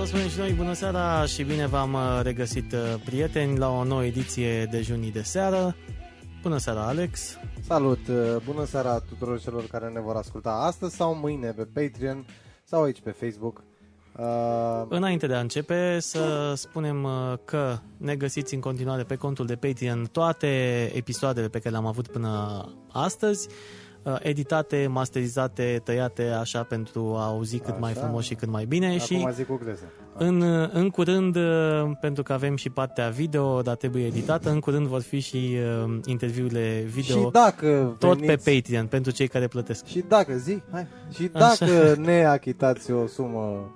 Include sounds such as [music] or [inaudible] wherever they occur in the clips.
vă spunem și noi bună seara și bine v-am uh, regăsit uh, prieteni la o nouă ediție de Junii de seară. Bună seara, Alex! Salut! uh, Bună seara tuturor celor care ne vor asculta astăzi sau mâine pe Patreon sau aici pe Facebook. Uh, Înainte de a începe, să spunem uh, că ne găsiți în continuare pe contul de Patreon toate episoadele pe care le-am avut până astăzi, uh, editate, masterizate, tăiate așa pentru a auzi cât mai Așa. frumos și cât mai bine și acum zic cu creză. În, în curând, uh, pentru că avem și partea video, dar trebuie editată, în curând vor fi și uh, interviurile video Și dacă tot veniți, pe Patreon pentru cei care plătesc. Și dacă, zi, hai, și Așa. dacă ne achitați o sumă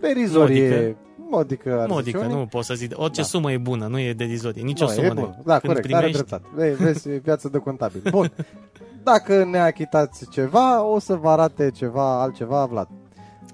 derizorie, modică, ar Modică, zice unii, nu pot să zic. Orice Da. sumă e bună, nu e derizorie. Nici o Nu, sumă e nu bun. Da, Când corect, are primești, dreptate. Vezi, vezi, e viață de contabil. Bun. [laughs] Dacă ne achitați ceva, o să vă arate ceva, altceva, Vlad.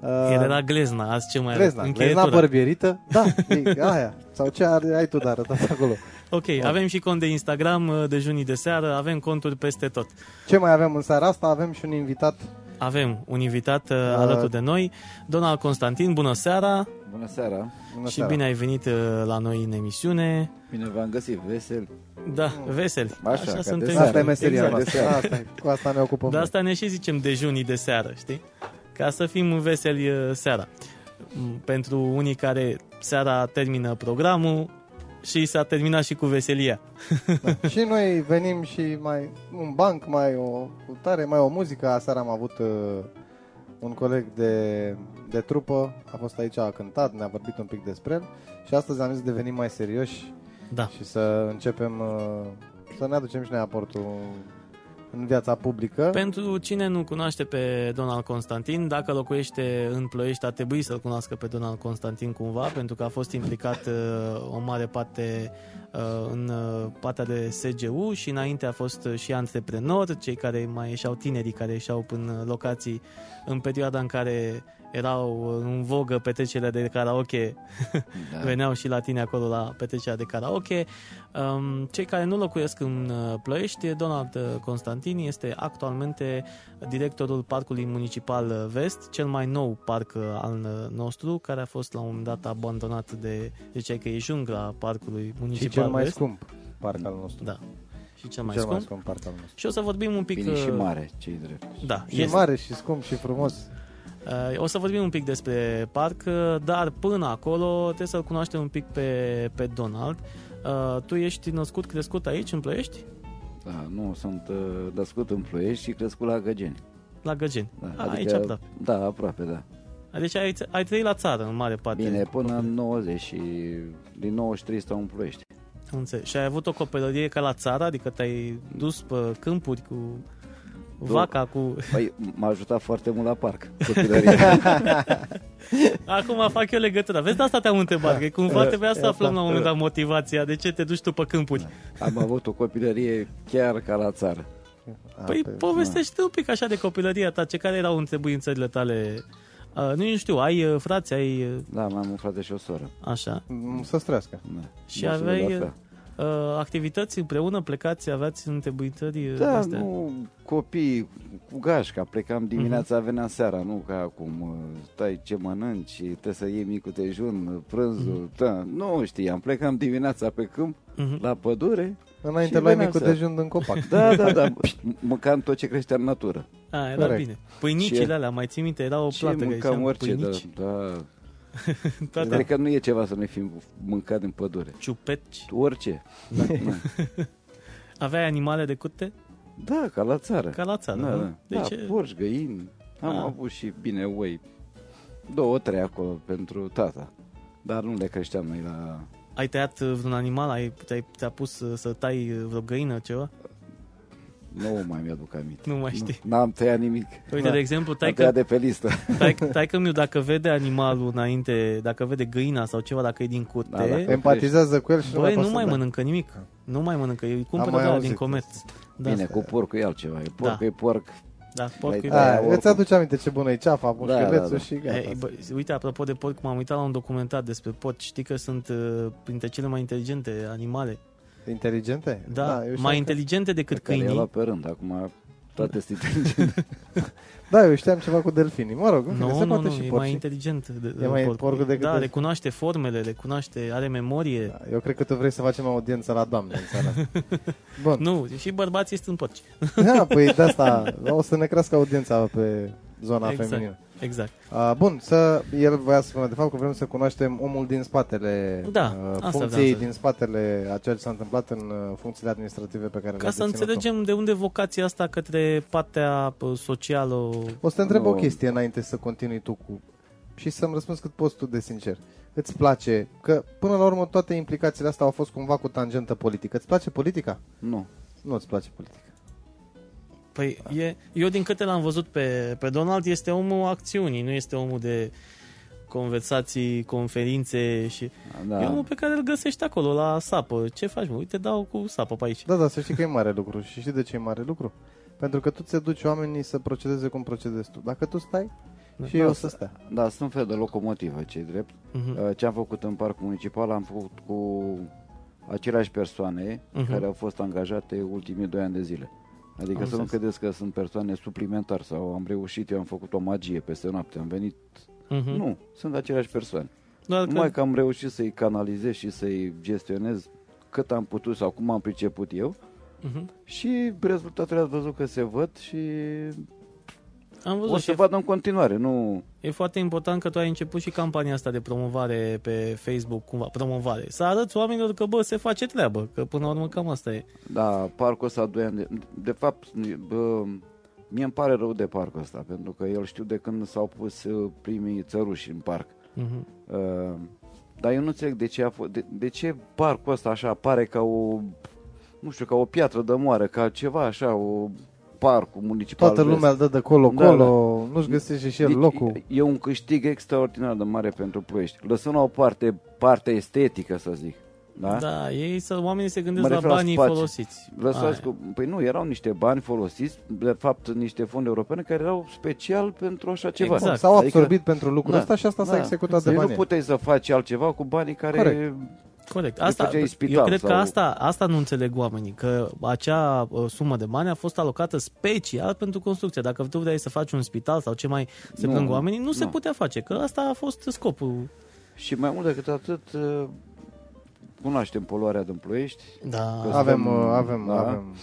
Uh, El era glezna, azi ce mai are? Glezna, glezna Încheietura. bărbierită? Da, [laughs] e aia. Sau ce are, ai tu de arătat acolo? Ok, avem și cont de Instagram uh, de junii de seară, avem conturi peste tot. Ce mai avem în seara asta? Avem și un invitat. Avem un invitat uh, alături de noi, Donald Constantin, bună seara Bună seara! Bună și seara. bine ai venit uh, la noi în emisiune. Bine v-am găsit, vesel. Da, veseli. Așa, ca de suntem. seară. Asta e meseria Exact. noastră. Asta e, cu asta ne ocupăm. De noi. asta ne și zicem dejunii de seară, știi? Ca să fim veseli uh, seara. M, Pentru unii care seara termină programul și s-a terminat și cu veselia. [laughs] și noi venim și mai un banc, mai o tare, mai o muzică. Aseară am avut uh, un coleg de, de trupă, a fost aici, a cântat, ne-a vorbit un pic despre el și astăzi am zis de venim mai serioși Da. și să începem uh, să ne aducem și noi aportul în viața publică. Pentru cine nu cunoaște pe Donald Constantin, dacă locuiește în Ploiești, ar trebui să-l cunoască pe Donald Constantin cumva, pentru că a fost implicat uh, o mare parte uh, în uh, partea de SGU și înainte a fost uh, și antreprenor, cei care mai ieșeau tinerii care ieșeau până locații în perioada în care erau în vogă petrecerile de karaoke Da. [laughs] veneau și la tine acolo la petrecerea de karaoke. Um, cei care nu locuiesc în uh, Ploiești, Donald uh, Constantin este actualmente directorul Parcului Municipal uh, Vest, cel mai nou parc uh, al uh, nostru, care a fost la un moment dat abandonat de, ziceai că e jungla Parcului și Municipal cel mai Vest. scump parc al nostru. Da. Și cel mai cel scump. mai scump parc al nostru. Și o să vorbim un pic... Bine și uh, mare, cei drept. Da, Și este. mare, și scump, și frumos. Uh, O să vorbim un pic despre parc, uh, dar până acolo trebuie să-l cunoaștem un pic pe, pe Donald. Uh, Tu ești născut, crescut aici, în Ploiești? Da, nu, sunt uh, născut în Ploiești și crescut la Găgeni. La Găgeni. Da, A, Aici aproape. Da, aproape, da. Deci ai, ai trăit la țară în mare parte. Bine, până în 90 și din 93 stau în Ploiești. Am înțeles. Și ai avut o copilărie ca la țară, adică te-ai dus pe câmpuri cu vaca, cu... Păi, m-a ajutat foarte mult la parc, copilăria. [laughs] Acum fac eu legătura. Vezi, de asta te-am întrebat, că cumva trebuia să Ia aflăm da. la un moment dat motivația. De ce te duci tu pe câmpuri? Am avut o copilărie chiar ca la țară. Păi pe- povestește un pic așa de copilăria ta, ce care erau întrebuințările tale? Uh, nu știu, ai uh, frați, ai uh, Da, mai am un frate și o soră. așa. Mm, Să strească. Da. Și Mulțumesc aveai la fel. Uh, activități împreună, plecați, aveați întrebuințări uh, Da, astea? nu, copii cu gașca, plecam dimineața, Mhm. veneam seara, nu ca acum, uh, stai ce mănânci, trebuie să iei micul dejun, prânzul, da, nu știam, plecam dimineața pe câmp, Mhm. la pădure, Înainte Și luai veneam micul seara. dejun în copac. da, da, da, [laughs] m- mâncam tot ce creștea în natură. A, era Corect. bine. Pâinicile Ce- alea, mai ții minte, era o Ce plată care mâncam ziceam orice, da, pâinici, da. [laughs] toate Cred că nu e ceva să ne fim mâncat în pădure. ciupeci. Orice. [laughs] Aveai animale de curte? Da, ca la țară. Ca la țară, da, nu? da. Deci, da, porci, găini. Am Ah. avut și bine oi. Două, trei acolo pentru tata. Dar nu le creșteam noi la... ai tăiat uh, vreun animal? Ai, te-ai, ți-a pus uh, să tai uh, vreo găină, ceva? Nu mai mi-aduc aminte. Nu mai știi. Nu, n-am tăiat nimic. Uite, Da. de exemplu, Am tai tăiat că, de pe listă. [laughs] tai, tai că miu, dacă vede animalul înainte, dacă vede găina sau ceva, dacă e din curte, Da, dacă- Empatizează cu el și nu băi, mai nu mai pasă, mănâncă nimic. Nu mai mănâncă, îi cumpără mai de la auzit din comerț. Da, Bine, cu porcul e altceva. E porc, Da. e porc. da, porcul e Da, Da, oricum. îți aduce aminte ce bună e ceafa, mușchevețul da, da. și gata. Ei, bă, uite, apropo de porc, m-am uitat la un documentar despre porci. Știi că sunt uh, printre cele mai inteligente animale. Inteligente? Da, eu mai știam că- inteligente decât Pe care i-a câinii. luat pe rând. Acum toate sunt inteligente. [laughs] Da, eu știam ceva cu delfinii. Mă rog, în fine, Nu, se nu, poate nu, și e porci. mai inteligent. De, E mai porcul. porcul decât Da, de- recunoaște formele, recunoaște, are memorie. Da, Eu cred că tu vrei să facem audiență la doamne în seara asta. [laughs] Bun. Nu, și bărbații sunt porci. Da, păi de asta o să ne crească audiența pe zona Exact. feminină. Exact. Uh, bun, să, el voia să spună de fapt că vrem să cunoaștem omul din spatele Da, uh, asta funcției vreau să- din spatele a ceea ce s-a întâmplat în uh, funcțiile administrative pe care Ca le-a să deținut înțelegem de unde vocația asta către partea pă, socială. O să te întreb Nu. o chestie înainte să continui tu cu și să-mi răspunzi cât poți tu de sincer. Îți place că până la urmă toate implicațiile astea au fost cumva cu tangentă politică. Îți place politica? Nu. Nu îți place politica. Păi, e, eu din câte l-am văzut pe, pe Donald, este omul acțiunii, nu este omul de conversații, conferințe și... Da. E omul Da. pe care îl găsești acolo, la sapă. Ce faci, mă? Uite, dau cu sapă pe aici. Da, da, să știi că e mare lucru. Și știi de ce e mare lucru? Pentru că tu ți duci oamenii să procedeze cum procedezi tu. Dacă tu stai, Da. și eu o să stea. Da, sunt fel de locomotivă, ce drept. Mhm. Uh, Ce am făcut în parc municipal am făcut cu aceleași persoane Mhm. care au fost angajate ultimii doi ani de zile. Adică Am să nu înțeles. credeți că sunt persoane suplimentari sau am reușit, eu am făcut o magie peste noapte, am venit... Mhm. Nu, sunt aceleași persoane. Doar Numai că, că am reușit să-i canalizez și să-i gestionez cât am putut sau cum am priceput eu Mhm. și rezultatele ați văzut că se văd și am o văzut și să e, vadă în continuare. Nu, e foarte important că tu ai început și campania asta de promovare pe Facebook, cumva, promovare. Să arăți oamenilor că, bă, se face treabă, că până la urmă cam asta e. Da, parcul ăsta doi ani de... De fapt, bă, mie îmi pare rău de parcul ăsta, pentru că el știu de când s-au pus uh, primii țăruși în parc. Mhm. Uh, dar eu nu înțeleg de ce, a f- de, de ce parcul ăsta așa apare ca o, nu știu, ca o piatră de moară, ca ceva așa, o parcul municipal. Toată vezi? lumea îl dă de colo-colo, nu-și găsește și el Deci, locul. E un câștig extraordinar de mare pentru ploiești. Lăsând la o parte partea estetică, să zic. Da? Da, ei să, oamenii se gândesc Mă la refer la banii spațiu. folosiți. Lăsați Aia. cu, păi nu, erau niște bani folosiți, de fapt niște fonduri europene care erau special pentru așa ceva. Exact. S-au Adică- absorbit pentru lucrul Da, ăsta și asta s-a da. executat de Deci bani. nu puteai să faci altceva cu banii care... Corect. Corect. Îi Asta, făceai spital eu cred că sau- asta, asta nu înțeleg oamenii, că acea uh, sumă de bani a fost alocată special pentru construcție. Dacă tu vrei să faci un spital sau ce mai se Nu, plâng oamenii, nu, se nu. putea face, că asta a fost scopul. Și mai mult decât atât, uh, cunoaștem poluarea din Ploiești Da. Că Avem, suntem- uh, avem, da. avem.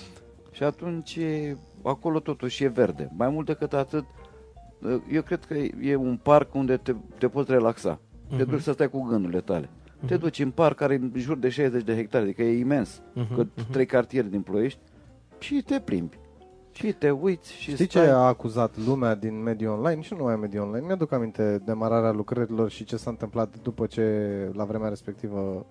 și atunci e- acolo totuși e verde. Mai mult decât atât, uh, eu cred că e un parc unde te, te poți relaxa. Te Mhm. duci să stai cu gândurile tale. Te duci în parc care e în jur de 60 de hectare, adică e imens, Mhm, cât mhm. trei cartiere din Ploiești și te plimbi. Și te uiți și Știi ce stai. a acuzat lumea din mediul online și nu numai mediul online? Mi-aduc aminte demararea lucrărilor și ce s-a întâmplat după ce, la vremea respectivă, uh,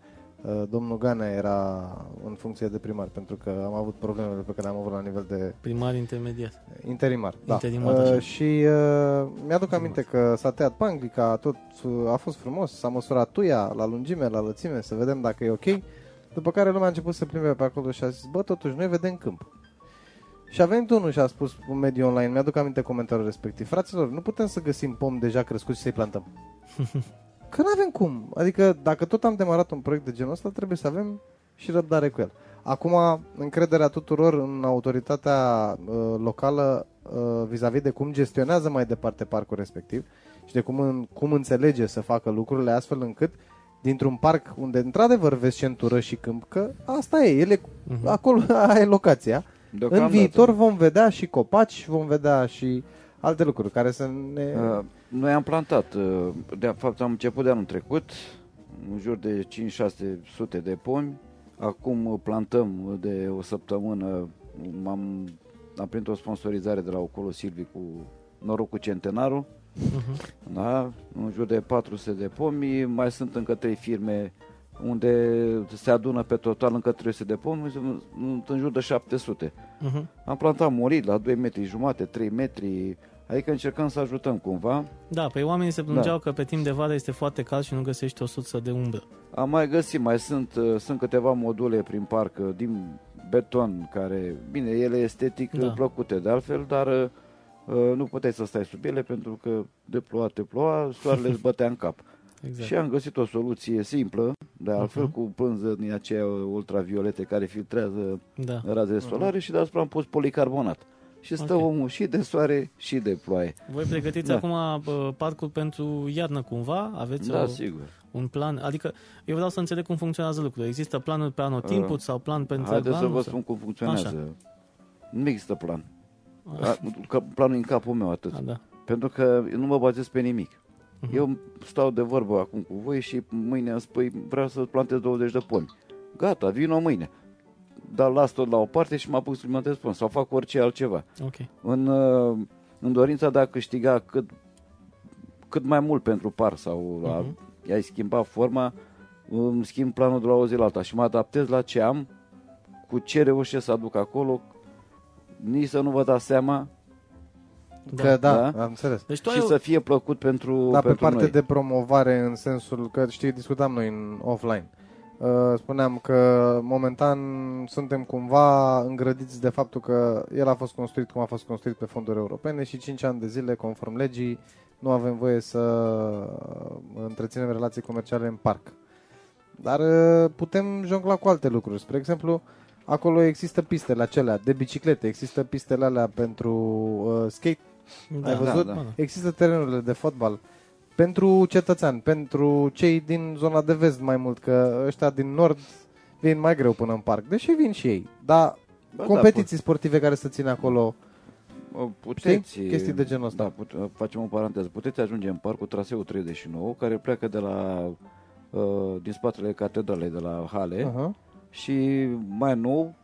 domnul Ganea era în funcție de primar, pentru că am avut problemele pe care le-am avut la nivel de Primar intermediar. interimar. Da. Interimar, așa. Uh, și uh, mi-aduc aminte că s-a tăiat panglica, tot uh, a fost frumos, s-a măsurat tuia la lungime, la lățime, să vedem dacă e ok. După care lumea a început să plimbe pe acolo și a zis, bă, totuși, noi vedem câmp. Și a venit unul și a spus în mediul online, mi-aduc aminte comentariul respectiv, fraților, nu putem să găsim pom deja crescut și să-i plantăm. [laughs] Că nu avem cum. Adică dacă tot am demarat un proiect de genul ăsta, trebuie să avem și răbdare cu el. Acum, încrederea tuturor în autoritatea uh, locală uh, vis-a-vis de cum gestionează mai departe parcul respectiv și de cum, în, cum înțelege să facă lucrurile astfel încât dintr-un parc unde într-adevăr vezi centură și câmp, că asta e, ele, Mhm. acolo [laughs] aia e locația, în Deocamdată. viitor vom vedea și copaci, vom vedea și alte lucruri care să ne... Uh, Noi am plantat, uh, de fapt am început de anul trecut, în jur de 5-600 de pomi. Acum uh, plantăm de o săptămână, am, am primit o sponsorizare de la Ocolo Silvi cu norocul centenarul, Mhm. da? în jur de 400 de pomi, mai sunt încă trei firme unde se adună pe total încă 300 de pomi, sunt în jur de 700. Mhm. Am plantat morit la 2 metri jumate, 3 metri, adică încercăm să ajutăm cumva. Da, păi oamenii se plângeau Da. că pe timp de vară este foarte cald și nu găsești o suță de umbră. Am mai găsit, mai sunt, uh, sunt câteva module prin parc uh, din beton care, bine, ele estetic Da. da. plăcute de altfel, dar uh, uh, nu puteai să stai sub ele pentru că de ploua te ploua, soarele îți bătea în cap. [laughs] Exact. Și am găsit o soluție simplă, de altfel Mhm. cu pânză din aceea ultraviolete care filtrează Da. razele solare și deasupra am pus policarbonat. Și stă Ok. omul și de soare și de ploaie. Voi pregătiți Da. acum bă, parcul pentru iarnă cumva? Aveți Da, o, sigur. un plan? Adică eu vreau să înțeleg cum funcționează lucrurile. Există planuri pe anotimpul sau plan pentru Haideți să anul? vă sau- spun cum funcționează. Așa. Nu există plan. Ah. A, că planul e în capul meu atât. A, da. Pentru că nu mă bazez pe nimic. Mhm. Eu stau de vorbă acum cu voi și mâine îmi spui vreau să plantez 20 de pomi. Gata, vino mâine. Dar las tot la o parte și mă apuc să plantez pomi sau fac orice altceva. Ok. În, uh, în dorința de a câștiga cât, cât mai mult pentru par sau a, Mhm. ai schimba forma, îmi schimb planul de la o zi la alta și mă adaptez la ce am, cu ce reușesc să aduc acolo, nici să nu vă dați seama Că da, Da. am înțeles. Deci tu ai și o... să fie plăcut pentru, Dar pe pentru parte noi. de promovare în sensul că știi, discutam noi în offline. Uh, spuneam că momentan suntem cumva îngrădiți de faptul că el a fost construit cum a fost construit pe fonduri europene și 5 ani de zile, conform legii, nu avem voie să întreținem relații comerciale în parc. Dar uh, putem jongla cu alte lucruri. Spre exemplu, acolo există pistele acelea de biciclete, există pistele alea pentru uh, skate da, ai văzut? da. Există terenurile de fotbal pentru cetățeani, pentru cei din zona de vest mai mult, că ăștia din nord vin mai greu până în parc, deși vin și ei. Dar Ba competiții sportive care să țină acolo, da, puteți, Știi? Chestii de genul ăsta. Da, pute, facem o paranteză. Puteți ajunge în parc cu traseul 39, care pleacă de la uh, din spatele catedralei de la Hale uh-huh. și mai nou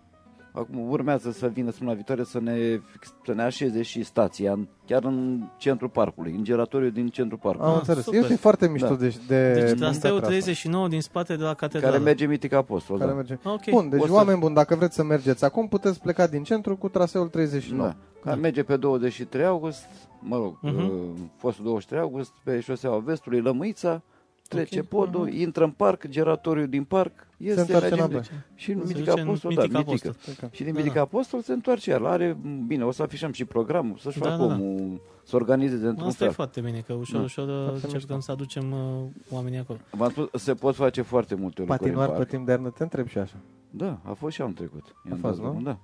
acum urmează să vină săptămâna viitoare să ne, să ne așeze și stația în, chiar în centrul parcului, în geratoriu din centrul parcului. am Ah, înțeles. super. Este foarte mișto Da. de, de Deci muncat traseul asta. 39 din spate de la catedrală. care merge mitic apostol. Care da. merge. Ok. Bun, deci O să- oameni buni, dacă vreți să mergeți acum, puteți pleca din centru cu traseul 39. Da. Care merge pe 23 august, mă rog, Mhm. uh, fostul 23 august, pe șoseaua vestului, Lămâița, trece Ok, podul, mhm. intră în parc, geratoriu din parc, iese, întoarce merge înapoi. și în Se Mitic duce în Apostol, Mitic da, Mitică. Apostol. Și din Da, Mitic da. Apostol se întoarce el. Are, bine, o să afișăm și programul, să-și Da, facă da, da. omul, să organizeze într-un Asta e fel. foarte bine, că ușor, Da. ușor Foarte încercăm mișto. să aducem uh, oamenii acolo. V-am spus, se pot face foarte multe lucruri Patinoar în pe parc. timp de iarnă, te întreb și așa. Da, a fost și anul trecut. A fost, nu? Da.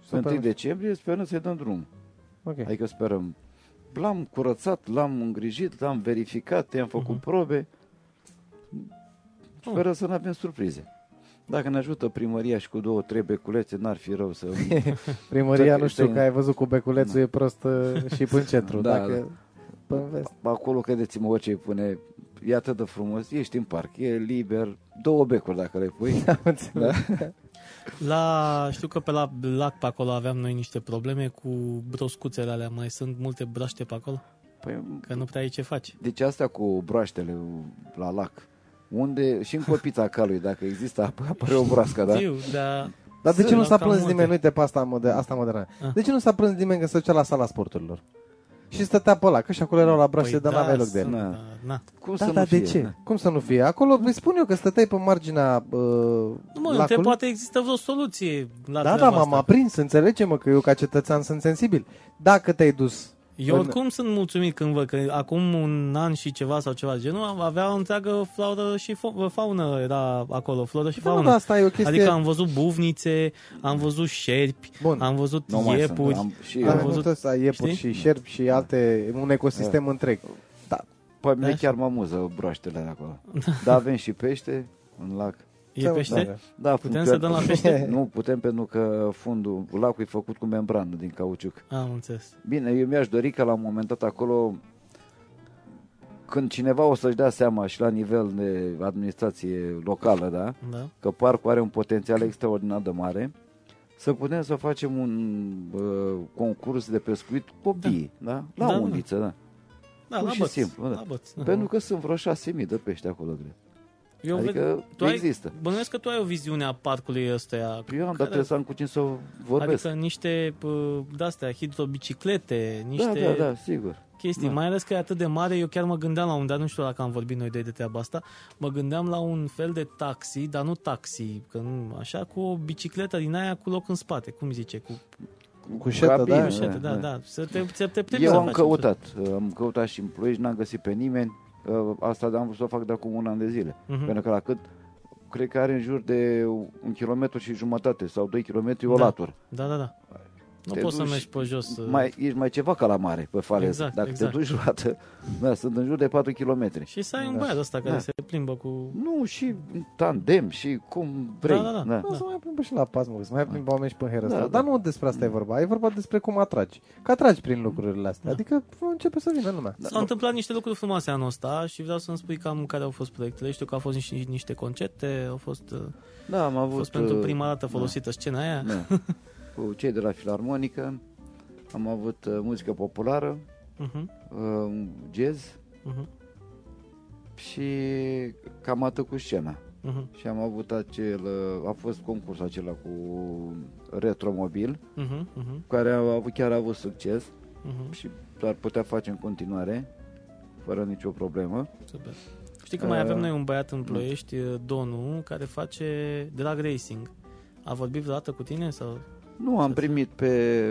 Super 1 mișto. decembrie sperăm să-i dăm drum. Ok. Adică sperăm. L-am curățat, l-am îngrijit, l-am verificat, i-am făcut Mhm. probe. Sperăm să nu avem surprize. Dacă ne ajută primăria și cu două, trei beculețe, n-ar fi rău să... [laughs] Primăria, Dacă nu știu, este- că ai văzut cu beculețul, e prost uh, și pe în centru. [laughs] Da, Dacă... da. Pe vest. Acolo, credeți-mă, orice îi pune, e atât de frumos, ești în parc, e liber, două becuri dacă le pui. [laughs] Am înțeles. Da. La, știu că pe la lac pe acolo aveam noi niște probleme cu broscuțele alea. Mai sunt multe braște pe acolo? Păi, Că nu prea ai ce faci. deci asta cu broaștele la lac, unde și în copița calului, dacă există apă, apare o broască, da? Știu, dar Dar de ce Sunt nu s-a cam plâns multe. nimeni? Uite pe asta, mode, asta modernă. Ah. De ce nu s-a plâns nimeni când se ducea la sala sporturilor? Și stătea pe ăla, că și acolo erau la brașe, dar n-aveai loc de el. sunt, Na. da, na. Cum Da, să dar nu de fie? ce? Cum să nu fie? Acolo, îi spun eu că stăteai pe marginea uh, Nu mă, întreb, lacului. poate există vreo soluție la Da, da, treaba m-am asta. aprins, înțelege-mă că eu ca cetățean sunt sensibil. Dacă te-ai dus Eu în- oricum sunt mulțumit când văd că acum un an și ceva sau ceva de genul avea o întreagă floră și fo- faună era acolo, floră și Da, mă, faună. da, asta e o chestie... Adică am văzut buvnițe, am văzut șerpi, Bun. am văzut Nu mai sunt, iepuri. am și Am am eu. văzut- văzut ăsta, iepuri știi? și șerpi și alte, un ecosistem întreg. Da, Pe mine Da, chiar mă amuză broaștele de acolo. [laughs] Dar avem și pește în lac. E pește? Da, Putem că- să dăm la pește? [laughs] Nu, putem pentru că fundul lacul e făcut cu membrană din cauciuc. Am înțeles. Bine, eu mi-aș dori ca la un moment dat acolo, când cineva o să-și dea seama și la nivel de administrație locală, da, Da. că parcul are un potențial extraordinar de mare, să putem să facem un uh, concurs de pescuit copii, da? da? La Da, da. undiță, da. Da, Pur la și băț. simplu, da. La băț, da. Pentru că sunt vreo 6.000 de pești acolo, cred. Eu adică ved, tu ai, există. bănuiesc că tu ai o viziune a parcului ăsta. Eu am, dar care- trebuie să am cu cine să vorbesc. Adică niște pă, de-astea, hidrobiciclete, niște Da, da, da, sigur. chestii. Da. Mai ales că e atât de mare, eu chiar mă gândeam la un dat, nu știu dacă am vorbit noi doi de treaba asta, mă gândeam la un fel de taxi, dar nu taxi, că nu, așa, cu o bicicletă din aia cu loc în spate, cum zice, cu cu șetă, Cabine, da? cu șete, da, da, să te, să te plimbi Eu să am faci căutat, am căutat și în Ploiești, n-am găsit pe nimeni. Uh, Asta am vrut să o fac de acum un an de zile. Mhm. Pentru că la cât, cred că are în jur de un kilometru și jumătate sau 2 kilometri o Da. latură. Da, da, da. Nu te poți să duci- mergi pe jos. uh, mai, ești mai ceva ca la mare pe faleză. Exact, Dacă exact. te duci roată, da, sunt în jur de 4 km. Și să ai un Da. băiat ăsta care Da. se plimbă cu... Nu, și tandem și cum vrei. Da, da, da. Nu, să mai plimbă și la pas, mă, să mai plimbă oameni și pe heră Da, da, da. Dar nu despre asta e vorba. E vorba despre cum atragi. Că atragi prin lucrurile astea. Da. Adică începe să vină lumea. S-au întâmplat niște lucruri frumoase anul ăsta și vreau să-mi spui cam care au fost proiectele. Știu că au fost niște, niște concerte, au fost, uh, Da, am a avut... fost pentru uh, prima dată folosită scena aia. Da. [laughs] Cu cei de la Filarmonică am avut uh, muzică populară, Uh-huh, uh, jazz uh-huh, și cam atât cu scena. uh-huh, Și am avut acel, uh, a fost concurs acela cu retromobil, uh-huh, uh-huh, care a avut, chiar a avut succes uh-huh. și ar putea face în continuare, fără nicio problemă. Super. Știi că mai Uh, avem noi un băiat în Ploiești, uh, Donu, care face drag racing. A vorbit vreodată cu tine? sau? Nu, am primit pe,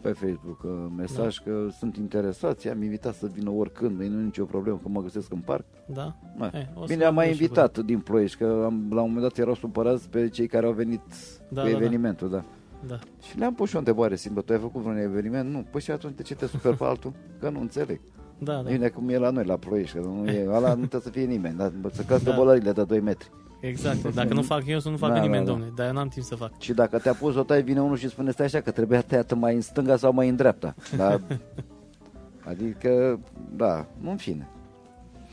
pe Facebook uh, mesaj Da. că sunt interesați, am invitat să vină oricând, nu e nicio problemă că mă găsesc în parc. Da? Da. Eh, o să Bine, am mai vorbesc și invitat din Ploiești, că am, la un moment dat erau supărați pe cei care au venit Da, cu da, da. evenimentul, da. cu- Da. Și le-am pus și o întrebare simplă, tu ai făcut vreun eveniment? Nu. Păi și atunci de ce te super pe altul? Că nu înțeleg. Da, da. Bine cum e la noi, la Ploiești, că nu e, ăla nu trebuie să fie nimeni, dar să crească Da. bolările de 2 metri. Exact. Dacă nu fac eu, să nu facă Da, nimeni, da, da. domne. Dar eu n-am timp să fac. Și dacă te-a pus o tai, vine unul și spune, stai așa, că trebuia tăiată mai în stânga sau mai în dreapta. Da? [laughs] Adică, da, nu în fine.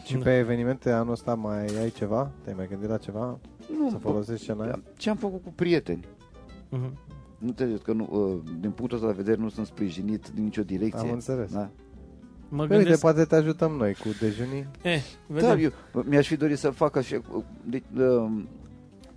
Și Da. pe evenimente anul ăsta mai ai ceva? Te-ai mai gândit la ceva? Nu, Să folosești scena aia? Ce am făcut cu prieteni? Uh-huh. Nu te că nu, uh, din punctul ăsta de vedere nu sunt sprijinit din nicio direcție. Am înțeles. Da. Mă Păi uite, gândesc... poate te ajutăm noi cu dejunii. Eh, Da, vedem. eu mi-aș fi dorit să fac așa. Deci, uh,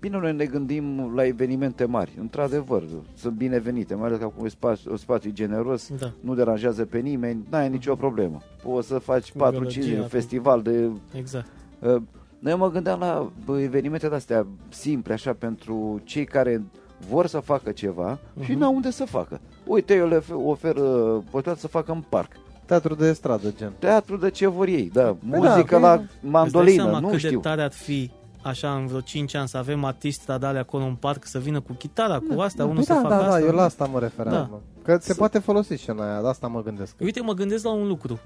bine, noi ne gândim la evenimente mari. Într-adevăr, sunt binevenite, mai ales că acum e spațiu, un spațiu generos, Da. nu deranjează pe nimeni, n-ai nicio problemă. Poți să faci Cu 4-5 gălăgie, zile, un acum. festival de... Exact. Uh, noi mă gândeam la bă, evenimente de-astea simple, așa, pentru cei care vor să facă ceva și Mhm. n-au unde să facă. Uite, eu le ofer uh, posibilitatea să facă în parc. Teatru de stradă, gen. Teatru de ce vor ei, da, da, muzică că- la Îți dai mandolină, seama nu cât știu. de tare ar fi așa în vreo 5 ani să avem artiști stradale acolo în parc să vină cu chitara, cu astea, unul Păi să da, facă da, da, asta. eu la asta mă referam. Da. mă. Că se Să- poate folosi scena aia, de asta mă gândesc. Uite, mă gândesc la un lucru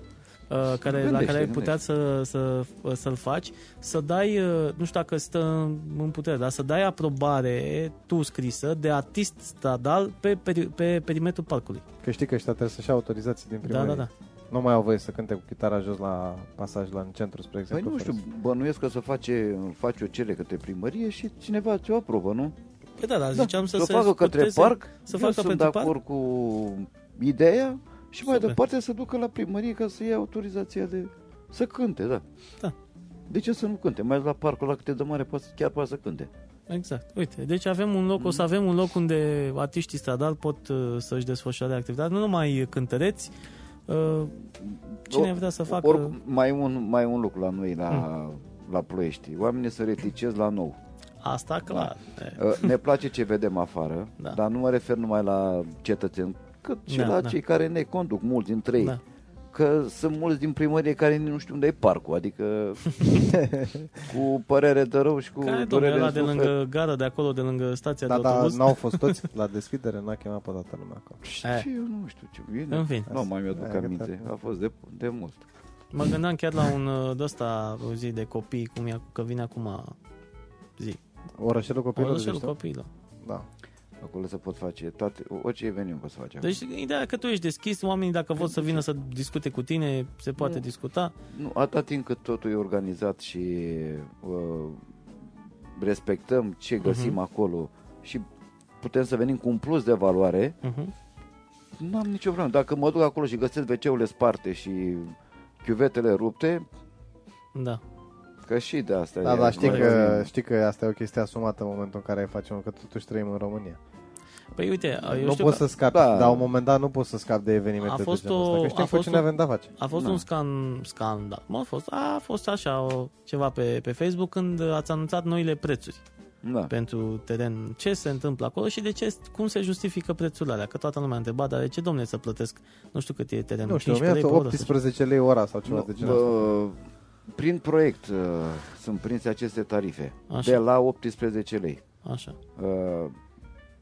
uh, care, la Gândește, care ai putea să, să, să-l faci, să dai, uh, nu știu dacă stă în putere, dar să dai aprobare tu scrisă de artist stradal pe, peri, pe perimetrul parcului. Că știi că ăștia trebuie să-și ia autorizații din Da, primărie. da, da. Nu mai au voie să cânte cu chitara jos la pasaj la în centru, spre Păi exemplu. nu știu, fără bănuiesc că să face, face o cere către primărie și cineva ți-o aprobă, nu? Păi da, dar ziceam să să o se facă către scuteze- parc, să eu facă sunt pentru de parc. acord cu ideea și mai Super. departe să ducă la primărie ca să ia autorizația de... să cânte, da. Da. De ce să nu cânte? Mai ales la parcul la câte de mare poate, chiar poate să cânte. Exact. Uite, deci avem un loc, o să avem un loc unde artiștii stradali pot uh, să-și desfășoare activitatea, nu numai cântăreți, uh, cine O- vrea să facă... Oricum, mai un, mai un lucru la noi, la, la Ploiești. Oamenii se reticez la nou. Asta clar. E, Uh, Ne place ce vedem afară, Da. dar nu mă refer numai la cetățeni, cât și Da, la da. cei care ne conduc, mulți dintre ei. Da. Că sunt mulți din primărie care nici nu știu unde e parcul, adică [laughs] cu părere de rău și cu Care, domnule, durere ăla în de suflet. lângă gara de acolo, de lângă stația Da, de dar autobuz? n-au fost toți [laughs] la deschidere, n-a chemat pe toată lumea acolo. Și Eh. eu nu știu ce bine. În fin. Nu mai mi-aduc Aia, aminte. gata. A fost de, de mult. Mă gândeam chiar la un uh, de ăsta, o zi de copii, cum e, că vine acum zi. Orășelul copilor, Orășelul zici tu? copiilor. Da. Acolo se pot face toate, orice eveniment poți face. Deci ideea e că tu ești deschis, oamenii dacă vor să vină să discute cu tine, se poate Nu. discuta. Nu, atâta timp cât totul e organizat și uh, respectăm ce găsim Mhm. acolo și putem să venim cu un plus de valoare, Uh-huh. nu am nicio problemă. Dacă mă duc acolo și găsesc wc sparte și chiuvetele rupte, Da. Că și de asta Da, e dar știi corect. că, știi că asta e o chestie asumată în momentul în care ai face că totuși trăim în România. Păi uite, eu nu știu poți că să scapi, Da. dar la un moment dat nu poți să scapi de evenimente A fost de genul o- ăsta. Că știm a cu fost cine o- avem de face. a fost Da. un scan, scandal. Mă, a fost, a fost așa o, ceva pe, pe Facebook când ați anunțat noile prețuri Da. pentru teren. Ce se întâmplă acolo și de ce, cum se justifică prețurile alea? Că toată lumea a întrebat, dar de ce, domne, să plătesc, nu știu cât e terenul, Nu știu, 15 lei pe oră? 18 lei ora sau ceva Nu, de genul ăsta. Bă, prin proiect uh, sunt prinse aceste tarife Așa. de la 18 lei. Așa. Uh,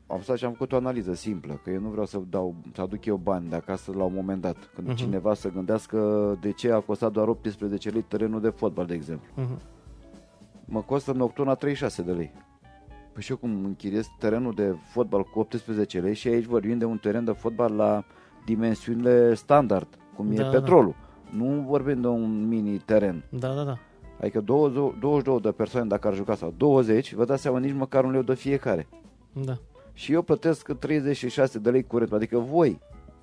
am stat și am făcut o analiză simplă, că eu nu vreau să dau, să aduc eu bani de acasă la un moment dat, când Mhm. cineva să gândească de ce a costat doar 18 lei terenul de fotbal, de exemplu. Mhm. Mă costă nocturna 36 de lei. Păi și eu cum închiriez terenul de fotbal cu 18 lei și aici vorbim de un teren de fotbal la dimensiunile standard, cum Da, e da. Petrolul. Nu vorbim de un mini teren. Da, da, da. Adică 20, 22 de persoane dacă ar juca sau 20, vă dați seama nici măcar un leu de fiecare. Da. Și eu plătesc 36 de lei curent, adică voi,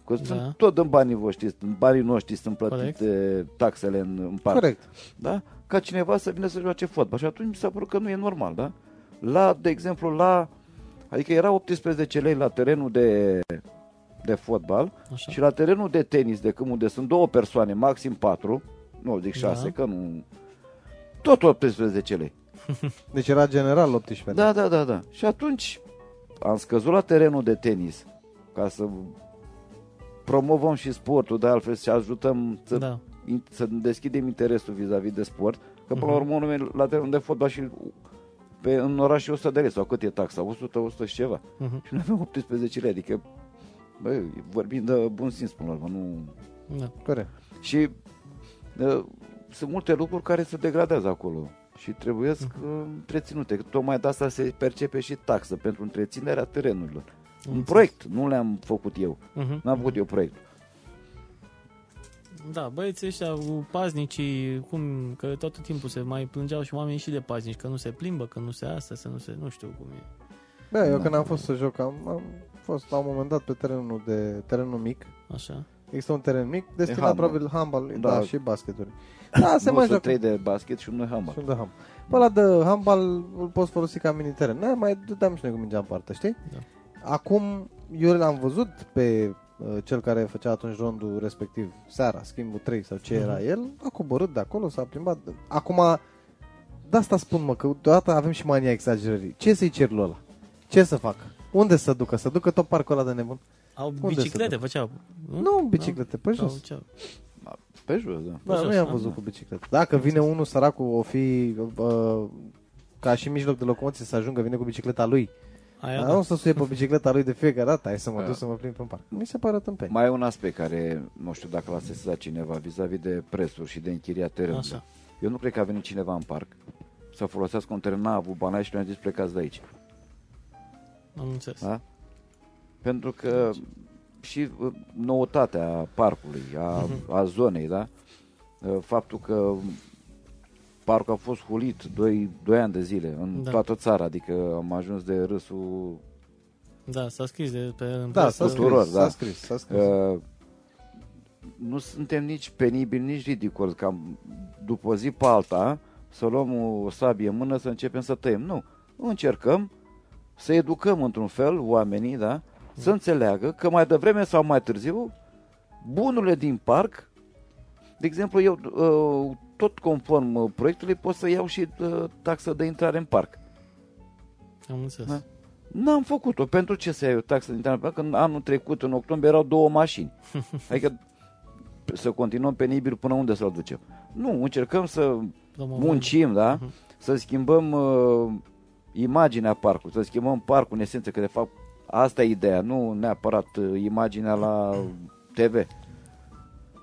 că Da. sunt tot în banii voștri, în banii noștri sunt plătite taxele în, în parc. Corect. Da? Ca cineva să vină să joace fotbal. Și atunci mi s-a părut că nu e normal, da? La, de exemplu, la... Adică era 18 lei la terenul de, de fotbal Așa. și la terenul de tenis, de când unde sunt două persoane, maxim patru, nu zic șase, Da. că nu... Tot 18 lei. [laughs] Deci era general 18 lei. Da, da, da, da. Și atunci am scăzut la terenul de tenis ca să promovăm și sportul, de altfel să ajutăm să, Da. in- să deschidem interesul vis-a-vis de sport, că până la Mhm. urmă oamenii la terenul de fotbal și pe, în oraș e 100 de lei sau cât e taxa? 100, 100 și ceva. Mhm. Și noi avem 18 lei, adică bă, vorbim de bun simț până la urmă, nu... Da. Corect. Și uh, sunt multe lucruri care se degradează acolo și trebuie uh, întreținute. Tocmai de asta se percepe și taxă pentru întreținerea terenurilor. Un Înțeles. proiect, nu le-am făcut eu. Mhm. N-am făcut eu proiectul. Da, băieții ăștia cu paznicii, cum, că tot timpul se mai plângeau și oamenii și de paznici, că nu se plimbă, că nu se asta, să nu se, nu știu cum e. Bă, eu Da. când am fost să joc, am, am fost la un moment dat pe terenul de terenul mic. Așa. Există un teren mic, destinat handbal. probabil handbal, da, Da. da și basketuri. [coughs] Da, se nu mai sunt joacă. trei de basket și unul de handbal. Și un de handbal. Pe ăla de handbal îl poți folosi ca mini teren. Noi mai dădeam și noi cu mingea în parte, știi? Da. Acum, eu l-am văzut pe uh, cel care făcea atunci rondul respectiv, seara, schimbul 3 sau ce era Mhm. el, a coborât de acolo, s-a plimbat. Acum, de asta spun mă, că deodată avem și mania exagerării. Ce să-i cer lui ăla? Ce să facă? Unde să ducă? Să ducă tot parcul ăla de nebun? Au Unde biciclete, se făceau. Nu, biciclete, pe Sau jos. ce? Pe jos, da. Da, jos, nu i-am da? văzut cu bicicletă. Dacă vine unul săracul, o fi uh, ca și mijloc de locomoție să ajungă, vine cu bicicleta lui. Aia, Dar da. nu o să suie pe bicicleta lui de fiecare dată, hai să mă Da. duc să mă plimb pe parc. Mi se pare tâmpeni. Mai e un aspect care, nu știu dacă l-a sesizat cineva, vis-a-vis de prețuri și de închiriat terenului. Așa. Eu nu cred că a venit cineva în parc să folosească un teren, n-a avut bani și ne-a zis plecați de aici. Am înțeles. Da? Pentru că și uh, noutatea parcului, a, a zonei, da? Uh, Faptul că parcul a fost hulit 2, 2 ani de zile în Da. toată țara, adică am ajuns de râsul Da, s-a scris de pe în Da, presă. s-a scris, tuturor, s-a da. scris, s-a scris. Uh, nu suntem nici penibili, nici ridicoli, ca după o zi pe alta să luăm o sabie în mână să începem să tăiem. Nu. Încercăm să educăm într-un fel oamenii, da? Să înțeleagă că mai devreme sau mai târziu bunurile din parc, de exemplu, eu uh, tot conform uh, proiectului pot să iau și uh, taxă de intrare în parc. Am înțeles. Da. N-am făcut-o. Pentru ce să iei o taxă de intrare în parc? Când anul trecut, în octombrie, erau două mașini. [laughs] Adică să continuăm penibil până unde să-l ducem. Nu, încercăm să Promovăm. muncim, da? Mhm. Să schimbăm uh, imaginea parcului, să schimbăm parcul în esență, că de fapt asta e ideea, nu neapărat uh, imaginea la TV.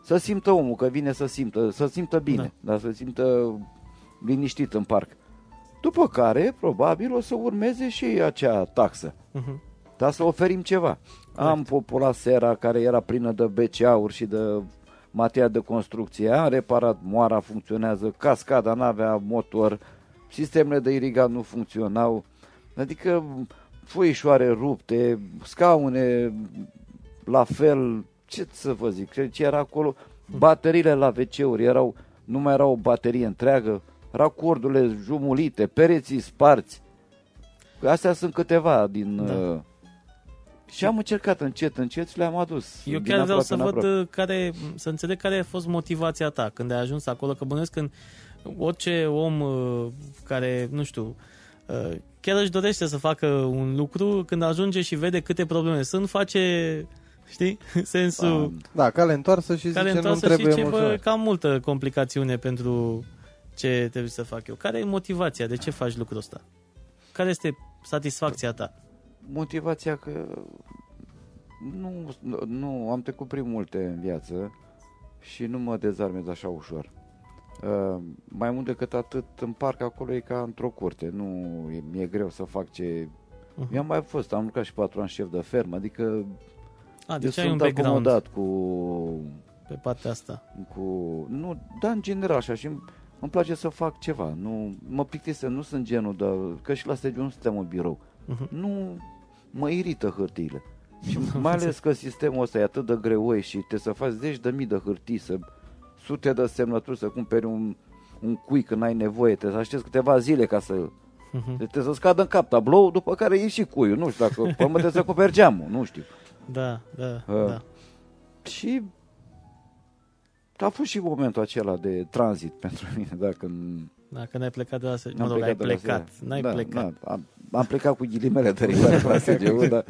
Să simtă omul că vine să simtă, să simtă bine, da. dar să simtă liniștit în parc. După care, probabil, o să urmeze și acea taxă. Mhm. Dar să oferim ceva. Am populat sera care era plină de BCA-uri și de material de construcție. Am reparat, moara funcționează, cascada n-avea motor, sistemele de irigat nu funcționau. Adică foișoare rupte, scaune la fel, ce să vă zic, ce era acolo, bateriile la WC-uri erau, nu mai era o baterie întreagă, racordurile jumulite, pereții sparți. Astea sunt câteva din... Da. Uh, și am încercat încet, încet și le-am adus. Eu din chiar vreau aproape să în văd aproape. uh, care, să înțeleg care a fost motivația ta când ai ajuns acolo, că bănuiesc când orice om uh, care, nu știu, uh, chiar își dorește să facă un lucru, când ajunge și vede câte probleme sunt, face, știi, [laughs] sensul Da, cale întoarsă și care zice nu întoarse și trebuie ce, bă, mulțumesc. cam multă complicațiune pentru ce trebuie să fac eu. Care e motivația? De ce faci lucrul ăsta? Care este satisfacția ta? motivația că nu, nu, am trecut prin multe în viață și nu mă dezarmez așa ușor. Uh, mai mult decât atât, în parc acolo e ca într-o curte, nu e, mi-e greu să fac ce... Mhm. Eu am mai fost, am lucrat și patru ani șef de fermă, adică A, eu deci ai un sunt background acomodat cu, pe partea asta. cu... Nu, dar în general așa și îmi, îmi place să fac ceva. Nu, mă plictisă, nu sunt genul de... Că și la stagiu nu suntem în birou. Mhm. Nu mă irită hârtiile. [laughs] Și mai ales că sistemul ăsta e atât de greoi și te să faci zeci de mii de hârtii, să sute de semnături, să cumperi un, un cui când ai nevoie, trebuie să aștepți câteva zile ca să... Mhm. Trebuie să scadă în cap tablou, după care iei și cuiul. Nu știu dacă... Până trebuie să cumperi geamul, nu știu. Da, da, Uh. da. Și a fost și momentul acela de tranzit pentru mine, dacă Dacă n-ai plecat de la SGU, mă am rog, ai de la plecat. SGU. N-ai da, plecat. Da, am, am plecat cu ghilimele de rigoare la SGU, [laughs] da.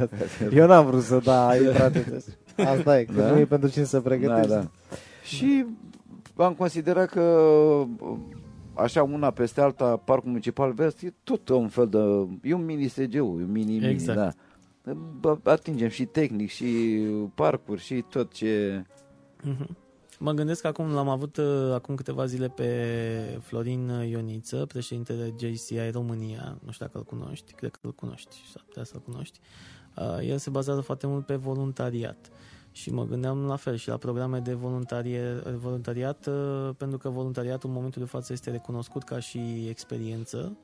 Eu n-am vrut să da, ai intrat în [laughs] Asta e, că Da? nu e pentru cine să pregătești. Da, da. Și am considerat că așa una peste alta, Parcul Municipal Vest e tot un fel de... E un mini SGU, e un mini-mini, Exact. da. Bă, Atingem și tehnic, și parcuri, și tot ce... Mhm. Mă gândesc că acum l-am avut uh, acum câteva zile pe Florin Ioniță, președintele JCI România, nu știu dacă îl cunoști, cred că îl cunoști, s-ar putea să-l cunoști. Uh, El se bazează foarte mult pe voluntariat și mă gândeam la fel și la programe de voluntarie, voluntariat, uh, pentru că voluntariatul în momentul de față este recunoscut ca și experiență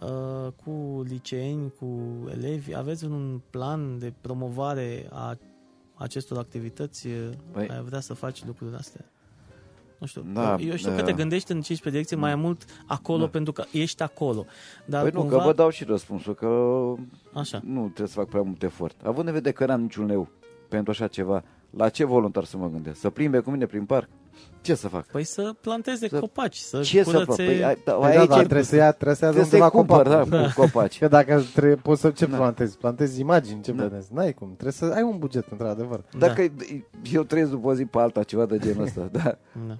uh, cu liceeni, cu elevi. Aveți un plan de promovare a acestor activități? Păi- Ai vrea să faci lucrurile astea? Nu știu. Da, eu știu da. că te gândești în 15 direcție mai mult acolo Da. pentru că ești acolo. Dar Păi nu, cumva... că vă dau și răspunsul, că Așa. nu trebuie să fac prea mult efort. Având în vedere că n-am niciun leu pentru așa ceva, la ce voluntar să mă gândesc? Să plimbe cu mine prin parc? Ce să fac? Păi să planteze Să- copaci, să Ce să curățe... fac? Păi, ai, da, Păi aici da, da, e- trebuie să ia, trebuie să ia de trebuie să-i undeva cumpăr, da, copacul. cu copaci. Că dacă trebuie, poți să ce Da. plantezi? Plantezi imagini, ce Da. plantezi? N-ai cum. Trebuie să ai un buget, într-adevăr. Da. Dacă eu trăiesc după o zi pe alta, ceva de genul ăsta, da. Da.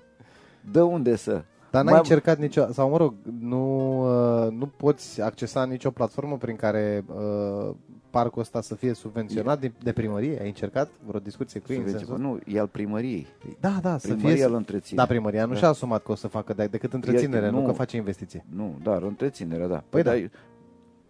De unde să? Dar n-ai Mai- încercat nicio, sau mă rog, nu, uh, nu poți accesa nicio platformă prin care uh, parcul ăsta să fie subvenționat din, de primărie? Ai încercat vreo discuție cu ei în Subvenție- sensul? Nu, e al primăriei. Da, da, să Primăria fie... îl întreține. Da, primăria nu Da. și-a asumat că o să facă de- decât întreținere, nu, nu. că face investiție. Nu, dar întreținerea, da. Păi da. dar eu,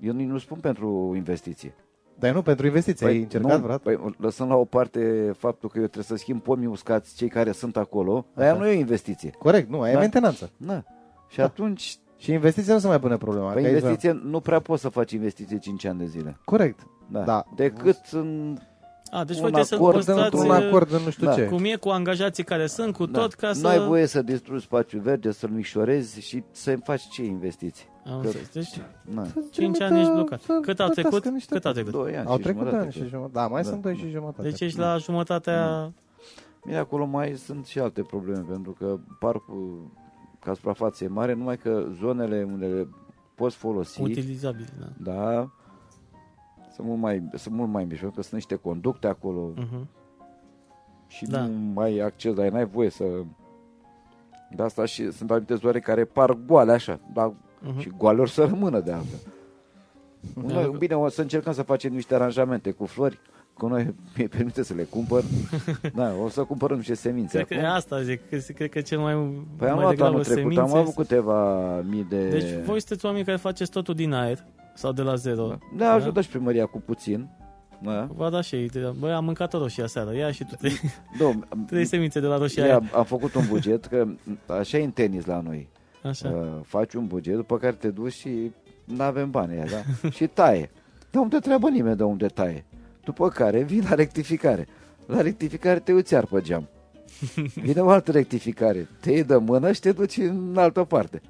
eu nici nu spun pentru investiție. Dar nu pentru investiție, ai încercat nu, vreodată? Păi, lăsând la o parte faptul că eu trebuie să schimb pomii uscați, cei care sunt acolo, aia Așa. nu e o investiție. Corect, nu, ai Da. mentenanță. Na. Și Da. atunci, Și investiția nu se mai pune problema. pe că aici investiție, nu prea poți să faci investiție 5 ani de zile. vreau- Corect. Da. Da. Decât în... A, deci Un voi trebuie să acord Păstrați păstrați un într-un acord în nu știu Da. ce. cum e cu angajații care sunt, cu tot, ca nu să... ai voie să distrugi spațiul verde, să-l mișorezi și să faci ce investiții. Am înțeles. Deci, Na. 5 Să ani ești trimită- blocat. să Cât au plătească trecut? niște Cât au trecut? Doi ani Au și trecut jumătate, ani și cred. jumătate. Da, mai Da. sunt doi și jumătate. Deci ești la jumătatea... Bine, acolo mai sunt și alte probleme, pentru că parcul, ca suprafață e mare, numai că zonele unde le poți folosi, Utilizabil, da. da, sunt mult mai, sunt mult mai mici, pentru că sunt niște conducte acolo Mhm. și Da. nu mai ai acces, dar n-ai voie să... De asta și sunt anumite zone care par goale așa, dar Mhm. și goale or să rămână de altfel. Da. Noi, bine, o să încercăm să facem niște aranjamente cu flori, cu noi [laughs] mi permite să le cumpăr. [laughs] da, o să cumpărăm niște semințe Cred că acum. asta zic, că cred că cel mai, Păi am mai luat degrabă anul trecut, semințe am avut este- câteva mii de... Deci voi sunteți oameni care faceți totul din aer sau de la zero. Da, da ajută și primăria cu puțin. Da. Va da și ei. Băi, am mâncat o roșie aseară. Ia și tu trei, Domn, trei semințe de la roșia ia, aia. am făcut un buget, că așa e în tenis la noi. Așa. Uh, faci un buget, după care te duci și nu avem bani aia, da? și taie. De unde treabă nimeni de unde taie. După care vin la rectificare. La rectificare te uiți iar pe geam. [laughs] Vine o altă rectificare. Te iei de mână și te duci în altă parte.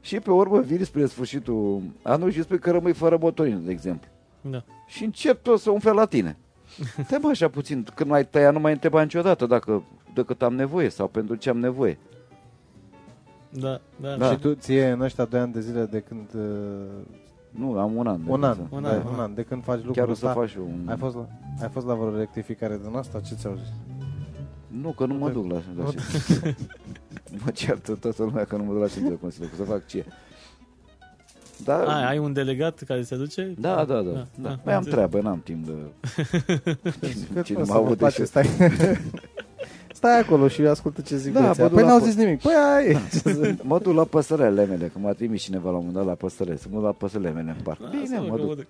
Și pe urmă vii spre sfârșitul anului și spui că rămâi fără motorină, de exemplu. Da. Și încep tot să umfle la tine. [laughs] Te mă așa puțin, când mai tăia, nu mai întreba niciodată dacă, de cât am nevoie sau pentru ce am nevoie. Da, da. Da. Și tu ție în ăștia doi ani de zile de când... uh, Nu, am un an. de Un an, când să- Un da, an, un un an, de când faci lucrul Chiar o să ăsta. faci un... Ai fost, la, ai fost la vreo rectificare din asta? Ce ți-au zis? Nu, că nu mă duc la, la Nu- ședință. [laughs] Mă ceartă toată lumea că nu mă duc la ședință de Consiliu, că să fac ce? Da, Ai, ai un delegat care se duce? da, da, da. Da, da. da, Mai am înțeleg. treabă, n-am timp de... [laughs] Cât Cine o mă să vă aude place, și- stai. [laughs] stai acolo și ascultă ce zic Da, băieții. mă duc Păi la n-au po- zis nimic. Păi ai. Ce să- Mă duc la păsărele mele, că m-a trimis cineva la un moment dat la păsărele, să mă duc la păsărele mele în parc. Lasă, Bine, mă, mă că duc. duc.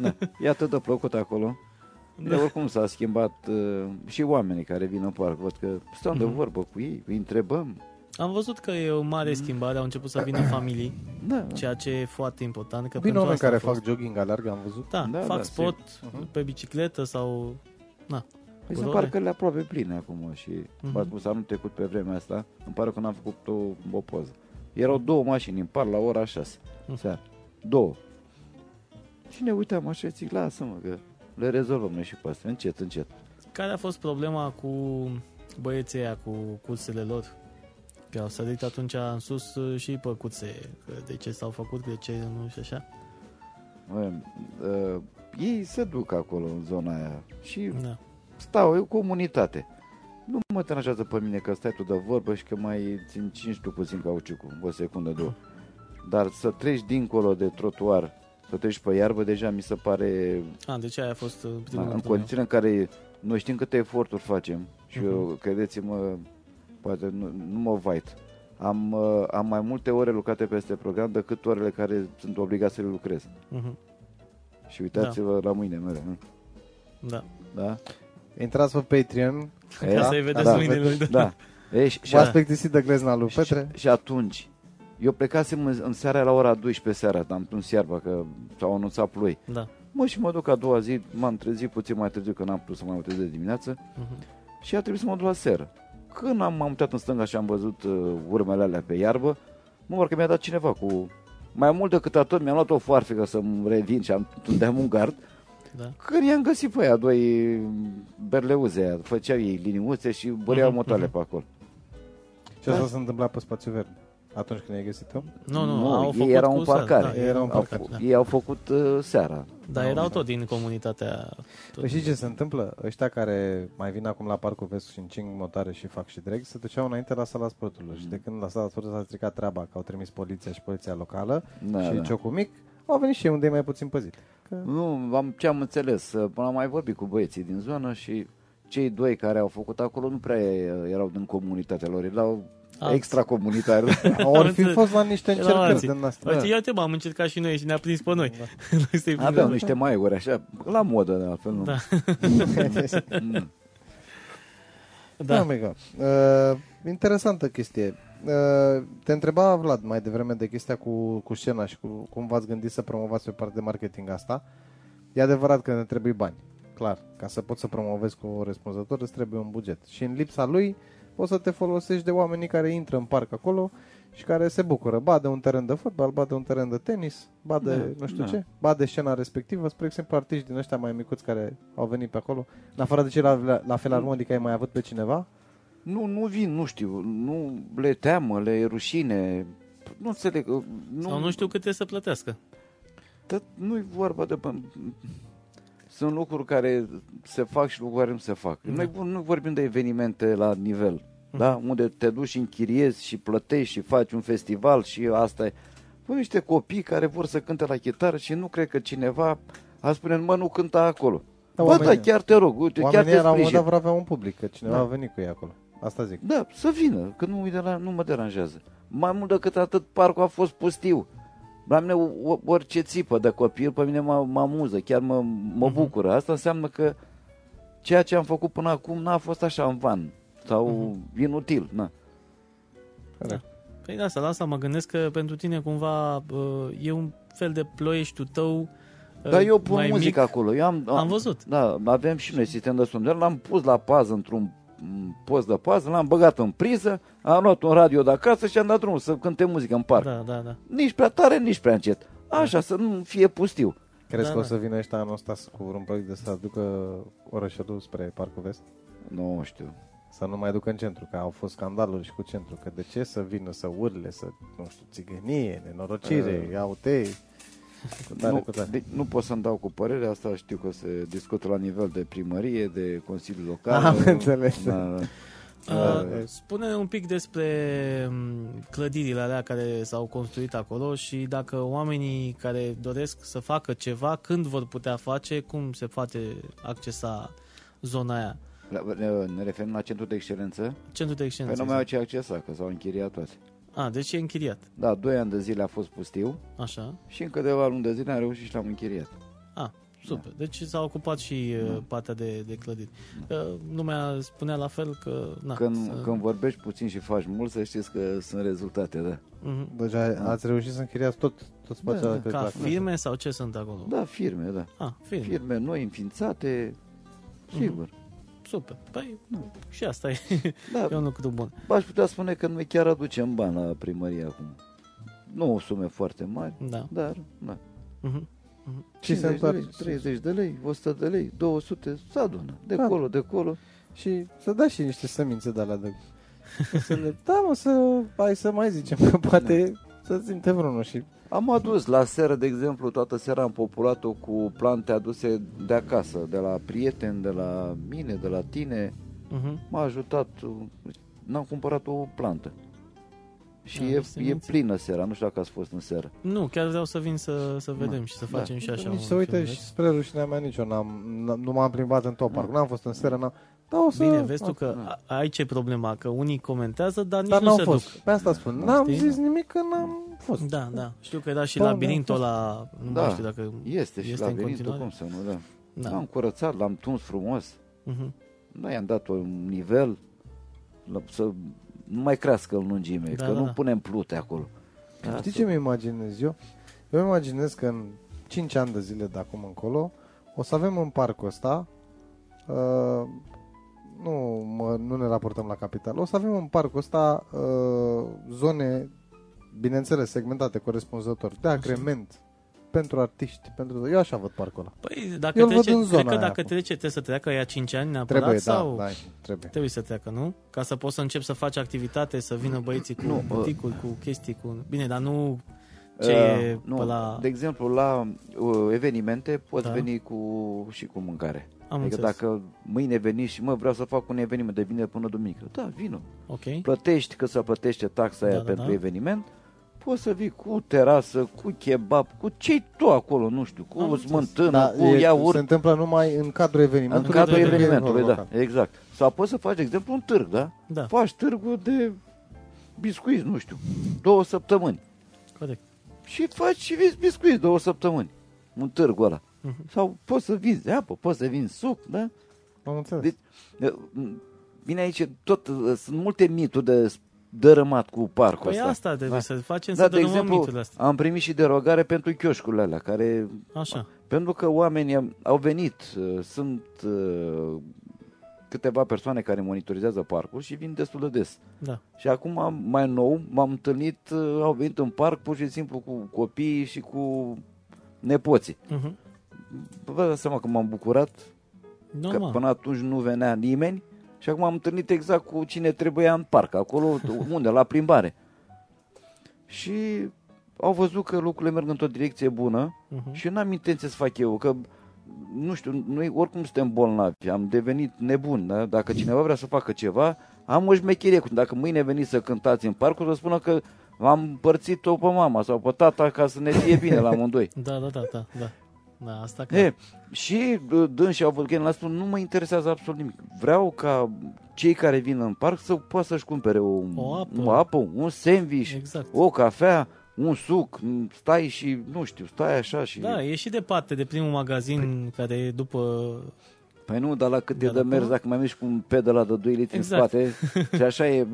Da. E atât de plăcut acolo. De oricum s-a schimbat uh, și oamenii care vin în parc. Văd că stau de Mhm. vorbă cu ei, îi întrebăm. Am văzut că e o mare schimbare, au început să vină [clears throat] familii, Da, ceea ce e foarte important. Că Vin pentru oameni asta care a fost. fac jogging, alergă, am văzut. Da, Da, fac da, sport Mhm. pe bicicletă sau... Na, Păi Cu sunt dore. parcările aproape pline acum și Mhm. v-ați spus anul trecut pe vremea asta, îmi pare că n-am făcut o, o poză. Erau două mașini în par la ora 6 Mhm. seara. Două. Și ne uitam așa și zic, lasă-mă că le rezolvăm noi și pe astea, încet, încet. care a fost problema cu băieții aia, cu cursele lor? Că au sărit atunci în sus uh, și pe cuțe, că de ce s-au făcut, de ce nu și așa. Mă, uh, ei se duc acolo în zona aia și Da. stau, e o comunitate. Nu mă deranjează pe mine că stai tu de vorbă și că mai țin 5 tu puțin cauciucul, o secundă, două. Dar să treci dincolo de trotuar, să treci pe iarbă, deja mi se pare A, deci aia a fost uh, da, primul în problemă. condițiile în care noi știm câte eforturi facem și Mhm. eu, credeți-mă, poate nu, nu mă vait. Am, uh, am mai multe ore lucrate peste program decât orele care sunt obligat să le lucrez. Mhm. Și uitați-vă la mâinile mele. nu? Da. Da? Intrați pe Patreon. E, Ca să-i vedeți da, mâinile lui. Da. E, și, și, V-ați plictisit de glezna lui Petre? și, și atunci, eu plecasem în, în seara la ora 12 seara, am în iarba că s-au anunțat ploi. Da. Mă, și mă duc a doua zi, m-am trezit puțin mai târziu, că n-am putut să mă mai trezesc dimineață Mhm. și a trebuit să mă duc la seră. Când am, m-am uitat în stânga și am văzut uh, urmele alea pe iarbă, mă parcă mi-a dat cineva cu... Mai mult decât atât, mi-am luat o foarfecă să-mi revin și am [laughs] tundeam un gard. Da. Când i-am găsit pe aia, doi berleuze aia, făceau ei liniuțe și băreau Mhm, motoale mhm. pe acolo. Ce asta s-a întâmplat pe spațiu verde? Atunci când ai găsit-o? Nu, nu, Nu, au ei făcut erau cu în seara, parcare. Da, Ei erau în Au, parcare. fă- Da. ei au făcut uh, seara. Dar Da, erau da. tot din comunitatea... Tot. Păi știi ce se întâmplă? Ăștia care mai vin acum la Parcul Vest și încing motare și fac și drag, se duceau înainte la sala sporturilor. Și de când la sala sporturilor s-a stricat treaba, că au trimis poliția și poliția locală Da, și da. ciocul mic, au venit și ei unde e mai puțin păzit. Că... Nu, am, ce am înțeles, uh, am mai vorbit cu băieții din zonă și cei doi care au făcut acolo nu prea uh, erau din comunitatea lor, erau Alți. extracomunitari. Ori [laughs] fi înțeles. fost la niște Erau încercări alții. din astea. Uite, ia te am încercat și noi și ne-a prins pe noi. Da. [laughs] Noi să-i Aveau prindem. niște maiuri așa, la modă de altfel, nu? Da. [laughs] Mm. Da, Da. mega. Uh, interesantă chestie. Uh, te întreba Vlad mai devreme de chestia cu, cu scena și cu cum v-ați gândit să promovați pe partea de marketing asta. E adevărat că ne trebuie bani. Clar, ca să poți să promovezi cu răspunzător îți trebuie un buget. Și în lipsa lui poți să te folosești de oamenii care intră în parc acolo și care se bucură. Ba de un teren de fotbal, ba de un teren de tenis, ba de Da, nu știu da. ce, ba de scena respectivă. Spre exemplu, artiști din ăștia mai micuți care au venit pe acolo. În afară de cei la, la, la Filarmonica, ai mai avut pe cineva? Nu, nu vin, nu știu, nu le teamă, le e rușine, nu înțeleg, uh, nu, Sau nu știu cât trebuie să plătească. Tot nu-i vorba de... Sunt lucruri care se fac și lucruri care nu se fac. Da. Noi nu vorbim de evenimente la nivel, da? Unde te duci și închiriezi și plătești și faci un festival și asta e. Păi niște copii care vor să cânte la chitară și nu cred că cineva a spune, mă, nu cânta acolo. Da, Da, Bă, da, oamenii- chiar te rog, uite, chiar Oamenii te la un moment sprijin. dat vor avea un public, că cineva Da. a venit cu ei acolo. Asta zic. Da, să vină, că nu, de la, nu mă deranjează. Mai mult decât atât, parcul a fost pustiu. La mine o- orice țipă de copil, pe mine mă, mă amuză, chiar mă, mă Mhm. bucură. Asta înseamnă că ceea ce am făcut până acum n-a fost așa în van sau inutil. Na. Corect. Păi de asta, la asta mă gândesc că pentru tine cumva uh, e un fel de ploieștiul tău uh, Dar eu pun mai muzică mic. acolo. Eu am, Am văzut. Da, avem și noi sistem de sondare, l-am pus la pază într-un m, post de pază, l-am băgat în priză, am luat un radio de acasă și am dat drumul să cânte muzică în parc. Da, da, da. Nici prea tare, nici prea încet. Așa, să nu fie pustiu. Crezi Da, că o da. să vină ăștia anul ăsta cu un proiect de să aducă orășelul spre Parcul Vest? Nu știu. Să nu mai ducă în centru, că au fost scandaluri și cu centru. Că de ce să vină să urle, să, nu știu, țigănie, nenorocire, Uh. iau tei. Cu tare, nu, cu tare. de, nu pot să-mi dau cu părere, asta știu că se discută la nivel de primărie, de Consiliul Local. Am înțeles. Da, da. Uh, Uh, spune un pic despre m, clădirile alea care s-au construit acolo și dacă oamenii care doresc să facă ceva, când vor putea face, cum se poate accesa zona aia. La- Ne, ne referim la centrul de excelență? Centrul de Păi excelență. nu mai au ce accesa, că s-au închiriat toate. A, deci e închiriat. Da, doi ani de zile a fost pustiu Așa. și în câteva luni de zile am reușit și l-am închiriat. A, super. Deci s-a ocupat și uh, partea de, de clădiri. Uh, lumea spunea la fel că... Na, când, să... când vorbești puțin și faci mult, să știți că sunt rezultate, da. Mhm. Deci a- ați reușit să închiriați tot, tot spațiul Da, ăla da, cred Ca la- firme sau ce sunt acolo? Da, firme, da. A, firme. Firme noi înființate, sigur. Super. Păi, nu. Și asta e, Da, [laughs] e un lucru bun. aș putea spune că noi chiar aducem bani la primărie acum. Nu o sume foarte mari, Da. dar, da. Mhm. Și se 50 de lei, întoarce. 30 de lei, 100 de lei, 200, se adună. De Da. acolo, de acolo. Și să dai și niște semințe de alea de... [laughs] Să le... Da, mă, să... Hai să mai zicem că poate să simte vreunul și... Am adus la seră, de exemplu, toată seara am populat-o cu plante aduse de acasă, de la prieteni, de la mine, de la tine. Mhm. M-a ajutat, n-am cumpărat o plantă. Și Da, e, este e mințit. plină seara, nu știu dacă ați fost în seară. Nu, chiar vreau să vin să, să vedem Da. și să Da. facem și așa Nici un să uite filmuleț. și spre rușinea mea nici eu n-am, n- nu m-am plimbat în tot parcul, n-am fost în seară, n-am... Da, o să... Bine, vezi tu că Da. a- aici e problema, că unii comentează, dar nici Dar nu n-am se fost, duc. pe asta spun, Da, n-am știi? zis nimic că n-am fost. Da, da. Știu că era și Da, labirintul da, ăla, nu Da. mai știu dacă... Este și Este în labirintul, continuare? cum să nu, da. Da. L-am curățat, l-am tuns frumos. Mhm. Noi am dat un nivel la- să nu mai crească în lungime, Da, că da, nu da. punem plute acolo. Da, Știi să- ce mi imaginez eu? Eu îmi imaginez că în 5 ani de zile de acum încolo o să avem în parcul ăsta uh, nu, mă, nu ne raportăm la capital. O să avem în parcul ăsta uh, zone, bineînțeles, segmentate corespunzător, de agrement pentru artiști, pentru... Eu așa văd parcul ăla. Păi, dacă Eu îl văd trece, în zona cred că aia dacă acum. trece, trebuie să treacă ea 5 ani neapărat Trebuie, sau... da, da, trebuie. Trebuie să treacă, nu? Ca să poți să începi să faci activitate, să vină băieții cu Nu, nu, bă. buticuri, cu chestii, cu... Bine, dar nu ce Uh, e nu, pe la... De exemplu, la uh, evenimente poți Da. veni cu și cu mâncare. Am adică înțeles. dacă mâine veni și mă vreau să fac un eveniment de vineri până duminică, da, vină. Ok. Plătești că să plătește taxa aia Da, da, pentru da. eveniment, poți să vii cu terasă, cu kebab, cu ce tu acolo, nu știu, cu Am o înțeles. smântână, Da, cu e, iaurt. se întâmplă numai în cadrul În evenimentului. cadrul de evenimentului, da, local. exact. Sau poți să faci, de exemplu, un târg, da? Da, Faci târgul de biscuiți, nu știu, două săptămâni. corect. Și faci și vinzi biscuiți două săptămâni. Un târg ăla. Mhm. Sau poți să vinzi apă, poți să vinzi suc, da? Am înțeles. Deci, Bine aici, tot, uh, sunt multe mituri de dărâmat cu parcul Păi ăsta. asta trebuie Da. să facem, Da, să de dărâmăm exemplu, miturile astea. am primit și derogare pentru chioșcurile alea, care, Așa. pentru că oamenii am- au venit, uh, sunt uh, câteva persoane care monitorizează parcul și vin destul de des. Da. Și acum, am- mai nou, m-am întâlnit, uh, au venit în parc pur și simplu cu copiii și cu nepoții. Mhm. Vă dați seama că m-am bucurat, că Normal. până atunci nu venea nimeni și acum am întâlnit exact cu cine trebuia în parc, acolo [laughs] unde, la plimbare. Și au văzut că lucrurile merg într-o direcție bună Mhm. și n-am intenție să fac eu, că nu știu, noi oricum suntem bolnavi, am devenit nebuni, da? dacă cineva vrea să facă ceva, am o șmecherie, cu- dacă mâine veniți să cântați în parc, o să spună că am împărțit-o pe mama sau pe tata ca să ne fie bine la amândoi. [laughs] Da, da, da, da, da. Da, asta că... E, și uh, dânsii au văzut că el spun, nu mă interesează absolut nimic. Vreau ca cei care vin în parc să poată să-și cumpere o, O apă. o apă un sandwich, Exact. o cafea, un suc, stai și, nu știu, stai așa și... Da, e și departe de primul magazin care e după... Păi nu, dar la cât De e de acolo? mers, dacă mai mergi cu un pedal ăla de 2 litri Exact. în spate, [laughs] și așa e...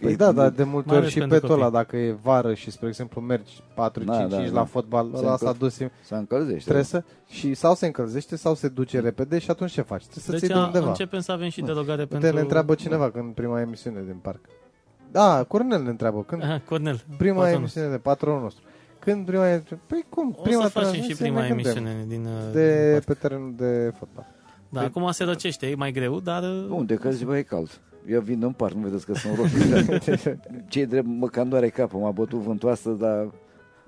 Păi da, dar de multe Mai ori ales și pentru pe tot ăla, copii. dacă e vară și, spre exemplu, mergi 4, Da, 5, da, 5 da. la fotbal, Se ăla s-a încăl- dus Se încălzește. stresă și sau se încălzește sau se duce repede și atunci ce faci? Trebuie să Deci ții de a, undeva. începem să avem și derogare Uite, pentru... ne întreabă cineva când prima emisiune din parc. Da, Cornel ne întreabă. Când Aha, Cornel. prima patronul. emisiune de patronul nostru. Când prima emisiune? Păi cum? O Prima să facem și transmisie prima ne gândim. emisiune din... uh, De din parc. pe terenul de fotbal. Da, acum se răcește, e mai greu, dar... uh, Unde? Că ziua e cald. Eu vin în parc, nu vedeți că sunt roșu. [laughs] Ce drept, mă cam doare capul, m-a bătut vântoasă, dar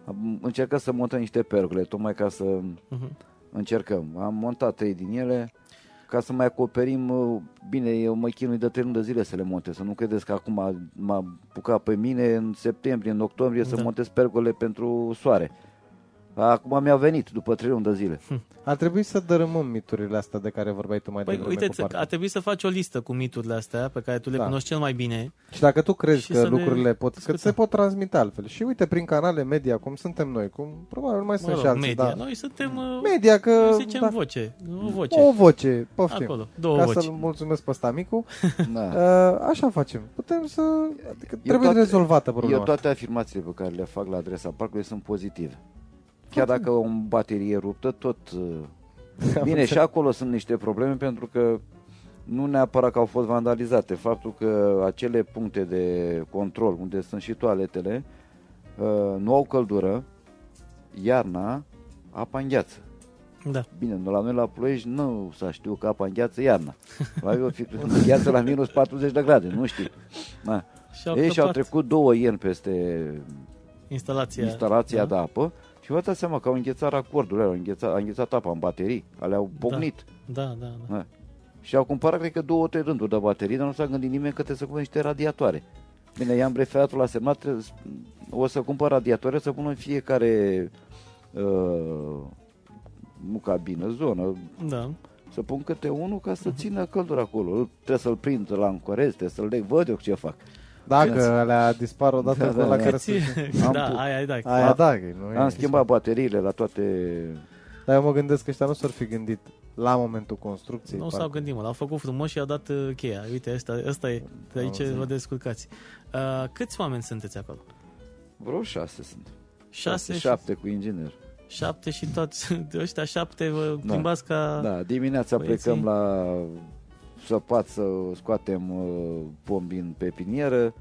am încercat să montăm niște pergole, tocmai ca să Mhm. încercăm. Am montat trei din ele, ca să mai acoperim, uh, bine, eu mă chinui de 3 luni de zile să le montez, să nu credeți că acum m-a bucat pe mine în septembrie, în octombrie să Da. montez pergole pentru soare. Acum mi-a venit după 3 luni de zile. Ar trebui să dărâmăm miturile astea de care vorbeai tu mai Păi devreme uite, cu partea. ar trebui să faci o listă cu miturile astea pe care tu le Da. cunoști cel mai bine. Și dacă tu crezi Și că să le lucrurile pot, că discutăm. se pot transmite altfel. Și uite, prin canale media, cum suntem noi, cum probabil mai Mă sunt rog, și alții, media. da. Noi suntem, uh, Media, că... noi zicem da, voce. O voce. o voce, poftim. Acolo, două Ca voci. să-l mulțumesc pe Stamicu. [laughs] Da. Uh, așa facem. Putem să... Adică trebuie toate- rezolvată problema. Eu toate afirmațiile pe care le fac la adresa parcului sunt pozitive. Chiar dacă o baterie ruptă, tot... uh, Bine, și acolo sunt niște probleme pentru că nu neapărat că au fost vandalizate. Faptul că acele puncte de control, unde sunt și toaletele, uh, nu au căldură, iarna, apa îngheață. Da. Bine, la noi la Ploiești nu s-a știut că apa îngheață iarna. La eu fi îngheață la minus 40 de grade, nu știu. Da. Și au Ei și-au crăpat trecut două ieri peste instalația. instalația da. de apă și vă dați seama că au înghețat racordurile, au înghețat, a înghețat apa în baterii, ale au pocnit. Da, da, da. Da. Și au cumpărat, cred că, două, trei rânduri de baterii, dar nu s-a gândit nimeni că trebuie să cumpere niște radiatoare. Bine, i-am breferatul la semnat, trebuie să- o să cumpăr radiatoare să pună în fiecare uh, nu cabină, zonă, Da. să pun câte unul ca să țină căldura acolo. Trebuie să-l prind la încorez, trebuie să-l leg, văd eu ce fac. Dacă alea dispar odată Da, cu da, la da. care Ție- se... Am da, pu- aia, da. Aia da, că nu Am e schimbat bateriile la toate... Dar eu mă gândesc că ăștia nu s-ar fi gândit la momentul construcției. Nu parcă. s-au gândit, mă, l-au făcut frumos și i-au dat uh, cheia. Uite, ăsta, ăsta e, de aici înțeles. vă descurcați. Uh, câți oameni sunteți acolo? Vreo șase sunt. Șase, și, șapte cu inginer. șapte și toți [laughs] de ăștia șapte vă Da. plimbați ca... Da, dimineața Băieții. plecăm la săpat să scoatem uh, pombi în pepinieră,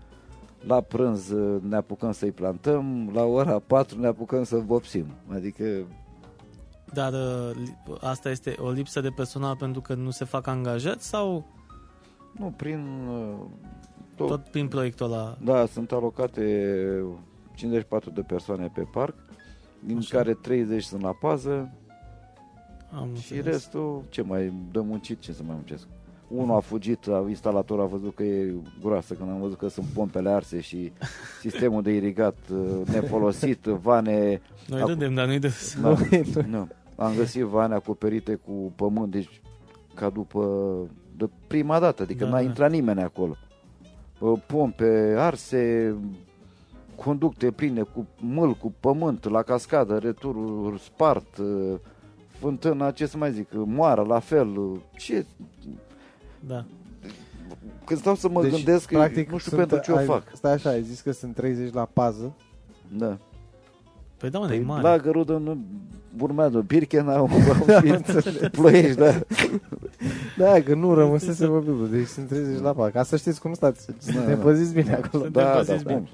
la prânz uh, ne apucăm să-i plantăm, la ora 4 ne apucăm să vopsim. Adică, Dar uh, li- asta este o lipsă de personal pentru că nu se fac angajați sau nu, prin... uh, Tot, tot prin proiectul ăla? Da, sunt alocate 54 de persoane pe parc, din Așa. care 30 sunt la pază Am și înțeles. restul, ce mai dă muncit, ce să mai muncesc. Unul a fugit, a- instalatorul a văzut că e groasă, când am văzut că sunt pompele arse și sistemul de irigat uh, nefolosit, vane... Noi Acum- râdem, dar nu-i de... Da, nu. Am găsit vane acoperite cu pământ, deci ca după de prima dată, adică Da, n-a da. intrat nimeni acolo. Uh, Pompe arse, conducte pline cu mâl, cu pământ, la cascadă, returul spart, uh, fântâna, ce să mai zic, moară, la fel. uh, Ce? Da. Când stau să mă Deci, gândesc, practic, nu știu sunt- pentru ce o ai, fac. Stai așa, ai zis că sunt 30 la pază. Da. Păi da, mă, e Păi, mare. la Gărudă nu urmează Birkenau, [laughs] Ploiești, da. Da, că nu rămăsese vorbitul, deci sunt 30 la pază. Ca să știți cum stați, Da, ne da. păziți bine acolo. Suntem Da, da, păziți bine. cum?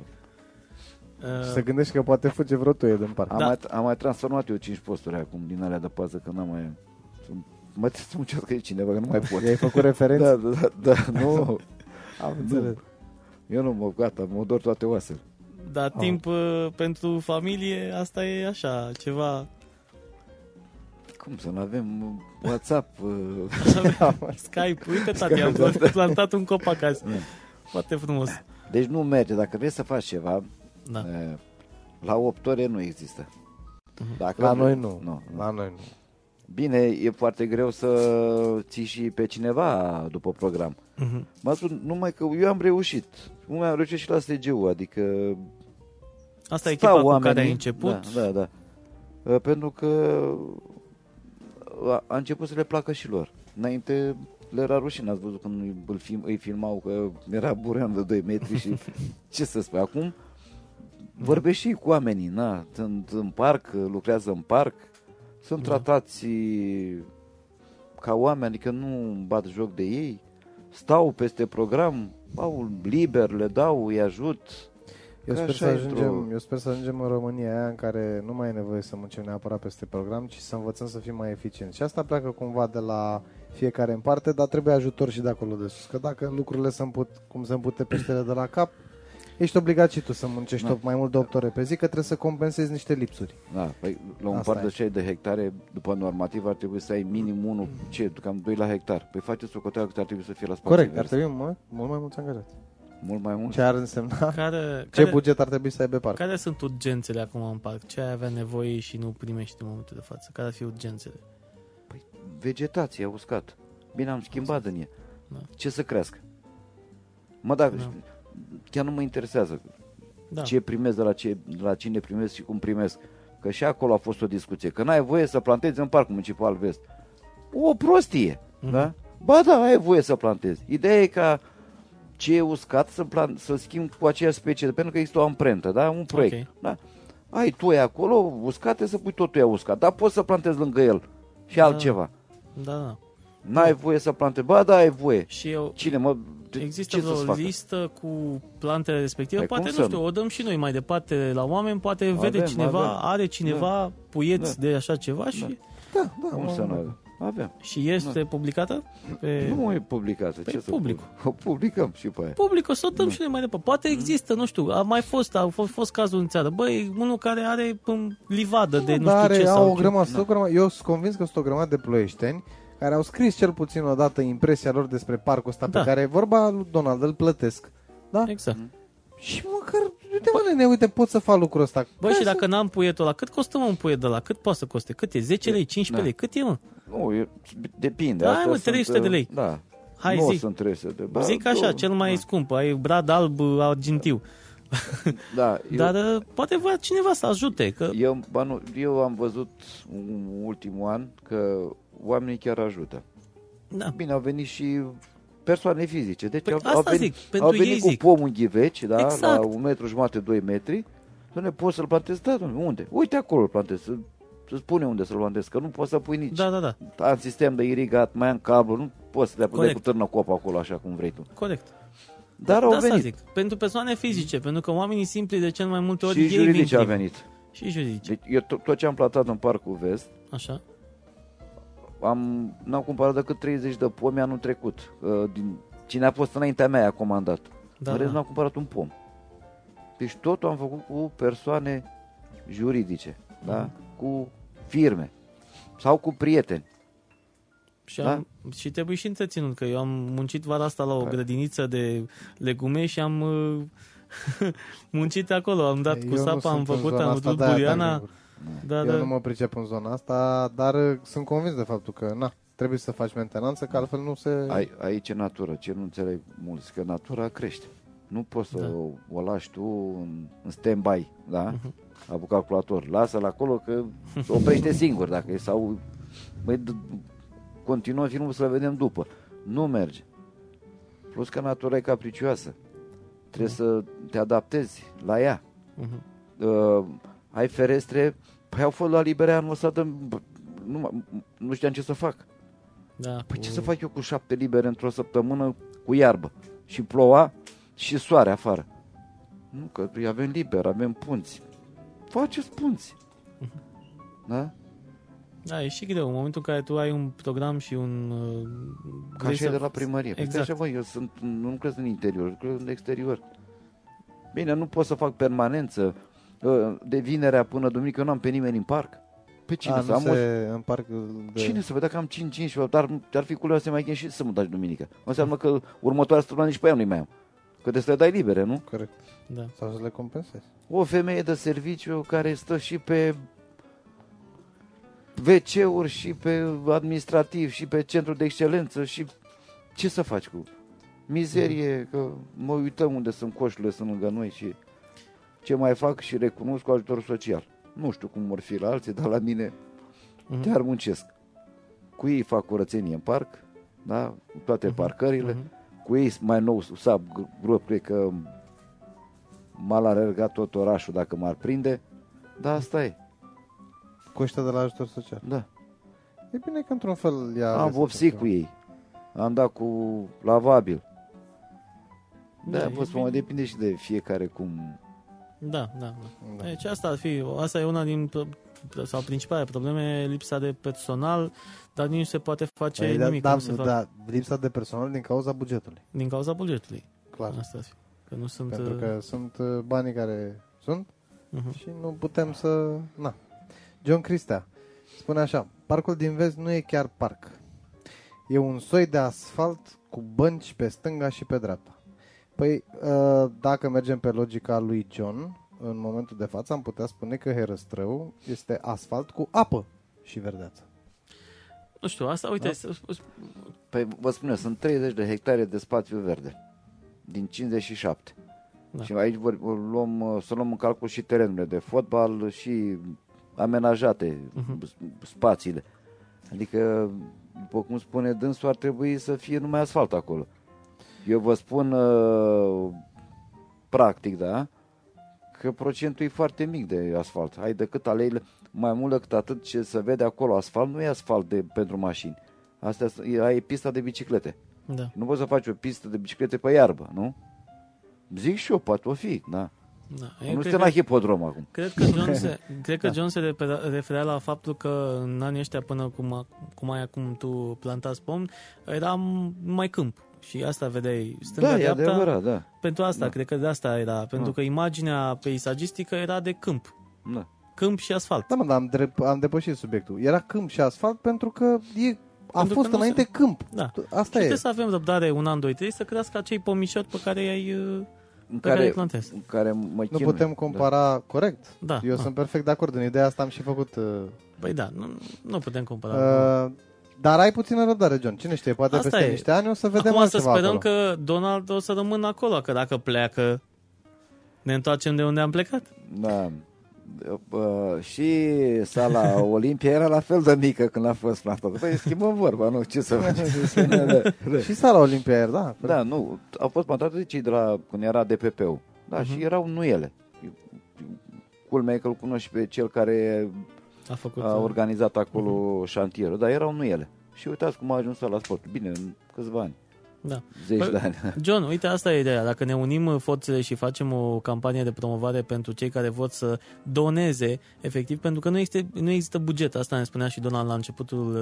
Uh, Și să gândești că poate fuge vreo tuie din parc. Am, Da. mai, am mai transformat eu 5 posturi acum din alea de pază, că n-am mai... Mă trebuie să muncească aici cineva, că nu mai pot. I-ai făcut referență? Da, da, da, da, nu. [laughs] Am înțeles. Eu nu mă, gata, mă dor toate oasele. Dar Ah. timp uh, pentru familie, asta e așa, ceva... Cum să nu avem WhatsApp? uh, [laughs] Skype, uite tati, am plant- plantat un copac azi. Da. Foarte frumos. Deci nu merge. Dacă vrei să faci ceva, Da. eh, la 8 ore nu există. Dacă La vrei- noi nu. nu. La noi nu. Bine, e foarte greu să ții și pe cineva după program. Mhm. M-a spus numai că eu am reușit. Nu am reușit și la STG-ul, adică Asta e stau echipa cu oamenii, care ai început. Da, da, da. Uh, Pentru că a, a început să le placă și lor. Înainte le era rușine, ați văzut când îl film, îi filmau că era burean de 2 metri și [laughs] ce să spui. Acum vorbești și cu oamenii, na, sunt în parc, lucrează în parc, sunt Da. tratați ca oameni, adică nu bat joc de ei, stau peste program, au liber, le dau, îi ajut. Eu Că sper, să așa ajungem, într-o- eu sper să ajungem în România aia în care nu mai e nevoie să muncim neapărat peste program, ci să învățăm să fim mai eficienți. Și asta pleacă cumva de la fiecare în parte, dar trebuie ajutor și de acolo de sus. Că dacă lucrurile se împut, cum se împute peștele de la cap, ești obligat și tu să muncești Da. mai mult de 8 ore pe zi, că trebuie să compensezi niște lipsuri. Da, păi, la un Asta par e. de 6 de hectare, după normativ, ar trebui să ai minim 1, ce, cam 2 la hectar. Păi faceți o coteală cât ar trebui să fie la spații Corect, ar verzi. trebui mult, mult mai mulți angajați. Mult mai mult. Ce ar însemna? Care, [laughs] Ce care, buget ar trebui să aibă parc? care sunt urgențele acum în parc? Ce ai avea nevoie și nu primești în momentul de față? Care ar fi urgențele? Vegetație uscat. Bine, am schimbat în ea. Da. Ce să crească? Mă, dacă Da. Chiar nu mă interesează Da. ce primesc de la, ce, de la cine primesc și cum primesc. Că și acolo a fost o discuție. Că n-ai voie să plantezi în parcul municipal vest. O prostie, Mhm. da? Ba da, ai voie să plantezi. Ideea e ca ce e uscat să, plan- să schimb cu aceeași specie, pentru că există o amprentă, da? Un proiect. Ok. Da? Ai tu acolo uscate să pui totul ea uscat, dar poți să plantezi lângă el și Da. altceva. Da, da. N-ai voie să plantezi. Ba da, ai voie. Și eu, Cine mă... de- Există ce să-ți vreo facă? listă cu plantele respective? Păi poate, cum nu să știu, nu? o dăm și noi mai departe la oameni, poate Avem, vede cineva, avem. are cineva puieți de așa ceva și, Da, da, Cum mă- să nu avem? Avem. și este publicată pe Nu e publicată. Pe Ce să public. O publicăm și pe aia. public, o să o dăm Nu. și noi mai departe. Poate există, nu știu, a mai fost, a fost, fost cazul în țară. Băi, unul care are um, livadă de nu dar știu are, ce au sau o ce. grămadă, sunt o grămadă, eu sunt convins că sunt o grămadă de ploieșteni care au scris cel puțin odată impresia lor despre parcul ăsta Da. pe care vorba lui Donald, îl plătesc. Da? Exact. Și măcar, uite mă, nene, uite, pot să fac lucrul ăsta. Băi, Ca și să- dacă n-am puietul ăla, cât costă mă un puiet de la? Cât poate să coste? Cât e? 10 lei, 15 Da. lei? Cât e, mă? Nu, e, depinde. Da, Astea mă, sunt, 300 de lei. Da. Hai, nu zi. sunt 300 de ba, Zic așa, două. cel mai scump, ai brad alb argintiu. Da, [laughs] eu, Dar uh, poate vrea cineva să ajute, că eu, ba nu, eu am văzut în ultimul an că oamenii chiar ajută. da. Bine, au venit și persoane fizice. Deci Păi au, asta au venit, zic, pentru au venit ei cu zic. pomul în ghiveci, da, Exact. la un metru jumate, 2 metri. Doamne, poți să-l plantezi? Da, doamne, unde? Uite acolo îl plantezi. Să, să spune unde să-l plantezi, că nu poți să pui nici. Da, da, da, Am sistem de irigat, mai am cablu, nu poți să le pui Corect. cu târnă copă acolo așa cum vrei tu. corect. Dar au de asta venit. zic, pentru persoane fizice, pentru că oamenii simpli de cel mai multe ori Și ei vin juridice a primii. venit. Și juridice, Deci eu tot, tot ce am plantat în Parcul Vest, așa. Am, n-am cumpărat decât 30 de pomi anul trecut. Uh, din, cine a fost înaintea mea a comandat. Da, în rest da. n-am cumpărat un pom. Deci totul am făcut cu persoane juridice, da? Mhm. cu firme sau cu prieteni. Și, Da? am, și trebuie și întreținut, că eu am muncit vara asta la o Da. grădiniță de legume și am uh, [laughs] muncit acolo, am dat Eu cu nu sapa, am sunt în făcut, zona am asta, dus de-aia buriana. tac de Da, Eu da. nu mă pricep în zona asta, dar uh, sunt convins de faptul că, na, trebuie să faci mentenanță, că altfel nu se... Ai, aici e natură, ce nu înțeleg mulți, că natura crește. Nu poți să Da. o, o lași tu în, în stand-by, da? Mhm. Uh-huh. La calculator. Lasă-l acolo că se oprește [laughs] singur dacă e sau... Băi, d- continuăm filmul să-l vedem după. Nu merge. Plus că natura e capricioasă. Trebuie să te adaptezi la ea. Mhm. Uh, ai ferestre, păi au fost la libere anul ăsta, de, bă, nu, m- nu știam ce să fac. Da, Păi cu- ce să fac eu cu șapte libere într-o săptămână cu iarbă? Și ploua și soare afară. Nu, că îi avem liber, avem punți. Faceți punți. Da? Da, e și greu. În momentul în care tu ai un program și un... uh, Ca vrei și să- de la primărie. Exact. Exact. Așa, bă, eu sunt, nu lucrez în interior, lucrez în exterior. Bine, nu pot să fac permanență. Uh, De vinerea până duminică eu n-am pe nimeni în parc. Pe cine A, să nu am o se împarc de... Cine să vedea că am 5 dar ar fi culoare să mai chem și să mă dai duminică. Înseamnă că următoarea săptămână nici pe ea nu-i mai am. Că trebuie să le dai libere, nu? Corect. Da. Sau să le compensezi. O femeie de serviciu care stă și pe WC-uri și pe administrativ și pe centru de excelență și ce să faci cu mizerie, că mă uităm unde sunt coșurile, sunt lângă noi și ce mai fac și recunosc cu ajutor social. Nu știu cum vor fi la alții, dar la mine Mhm. chiar muncesc. Cu ei fac curățenie în parc, da? cu toate parcările. Mhm. Cu ei mai nou sub grup, cred că m-a alergat tot orașul dacă m-ar prinde. Da, asta e. Cu ăștia de la ajutor social. Da. E bine că într-un fel ea... Am aveți vopsit așa. cu ei. Am dat cu lavabil. Da, Da, da e vă spun, bine. depinde și de fiecare cum... Da, da, da. Da. Deci asta ar fi, asta e una din pro- sau principale probleme, lipsa de personal, dar nici nu se poate face Păi, da, nimic, da, nu se fac da, lipsa de personal din cauza bugetului. din cauza bugetului. Clar. Asta ar fi. Că nu sunt... Pentru uh, că sunt uh, banii care sunt uh-huh. și nu putem să... Na. John Cristea spune așa, parcul din vest nu e chiar parc. E un soi de asfalt cu bănci pe stânga și pe dreapta. Păi, uh, dacă mergem pe logica lui John, în momentul de față am putea spune că Herăstrău este asfalt cu apă și verdeață. Nu știu, asta, uite, Da. da? Păi vă spun eu, sunt 30 de hectare de spațiu verde din 57. Da. Da. Și aici vor, vor luăm, uh, să luăm în calcul și terenurile de fotbal și amenajate Mhm. uh-huh. spațiile. Adică, după cum spune dânsul, ar trebui să fie numai asfalt acolo. Eu vă spun uh, practic, da, că procentul e foarte mic de asfalt. Ai decât aleile, mai mult decât atât ce se vede acolo asfalt, nu e asfalt de, pentru mașini. Asta e, ai pista de biciclete. Da, Nu poți să faci o pistă de biciclete pe iarbă, nu? Zic și eu, poate o fi, da. da. nu cred suntem că- la hipodrom acum. Cred că John se, [laughs] cred că Da. John se referea- referea la faptul că în anii ăștia până cum, a- cum ai acum tu plantați pom, era mai câmp. Și asta vedeai stânga Da, e dreapta. adevărat, da. Pentru asta, Da. cred că de asta era. Pentru Da. că imaginea peisagistică era de câmp. da. Câmp și asfalt. Da, mă, dar am, drept, am depășit subiectul. Era câmp și asfalt pentru că e, a Pentru că fost nu înainte se- câmp. Da. Asta și e. trebuie să avem răbdare un an, doi, trei să crească acei pomișori pe care i-ai, uh, În pe care îi care, plantezi. în care mă Nu chinui. putem compara corect. Da. Eu da. sunt perfect de acord. În ideea asta am și făcut... Uh, Păi da, nu, nu putem compara. uh, dar ai puțină răbdare, John. Cine știe, poate Asta peste e. niște ani o să vedem Acum să altceva sperăm acolo. că Donald o să rămână acolo, că dacă pleacă, ne întoarcem de unde am plecat. Da. Uh, și sala Olimpia era la fel de mică când a fost plantată. Păi schimbăm vorba, nu? Ce să [laughs] facem? da, da, da. Și sala Olimpia era, da. da, nu. Au fost plantate de cei de la, când era DPP-ul. Da, Mhm. și erau nuiele. Culmea e că îl cunoști pe cel care A făcut... a uh, organizat acolo șantierul, dar erau nuiele. Și uitați cum a ajuns la sport. Bine, în câțiva ani. Da. Zeci Păi- de ani. [laughs] John, uite, asta e ideea. Dacă ne unim uh, forțele și facem o campanie de promovare pentru cei care vor să doneze, efectiv, pentru că nu există, nu există buget, asta ne spunea și Donald la începutul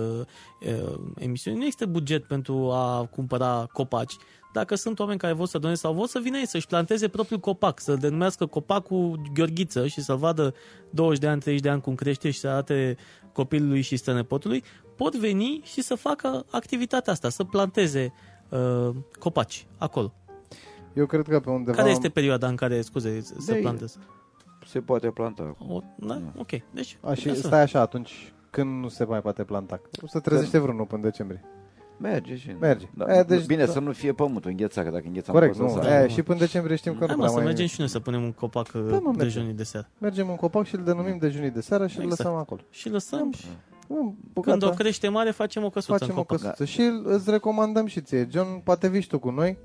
uh, uh, emisiunii, nu există buget pentru a cumpăra copaci. Dacă sunt oameni care vor să doneze sau vor să vină ei să-și planteze propriul copac, să-l denumească copacul Gheorghiță și să-l vadă 20 de ani, 30 de ani cum crește și să arate copilului și strănepotului, pot veni și să facă activitatea asta, să planteze uh, copaci acolo. Eu cred că pe undeva... Care este perioada în care, scuze, să De- plantezi? Se poate planta. O, da? Ok. Deci, A, și putem să- stai așa, atunci când nu se mai poate planta? O să trezește vreunul până în decembrie. Merge și... Merge. Da, E, deci- bine da. să nu fie pământul înghețat, că dacă înghețam Corect, poți nu. să E, sari. și până în decembrie știm că nu Hai mă, prea să mai... mergem și noi să punem un copac Da, mă, de mergem. junii de seară. Mergem în copac și îl denumim dejunii de seară și îl Exact. lăsăm acolo. Și lăsăm. Mă, Când gata, o crește mare, facem o căsuță facem în o copac. căsuță. Și îl- îți recomandăm și ție. John, poate vii și tu cu noi,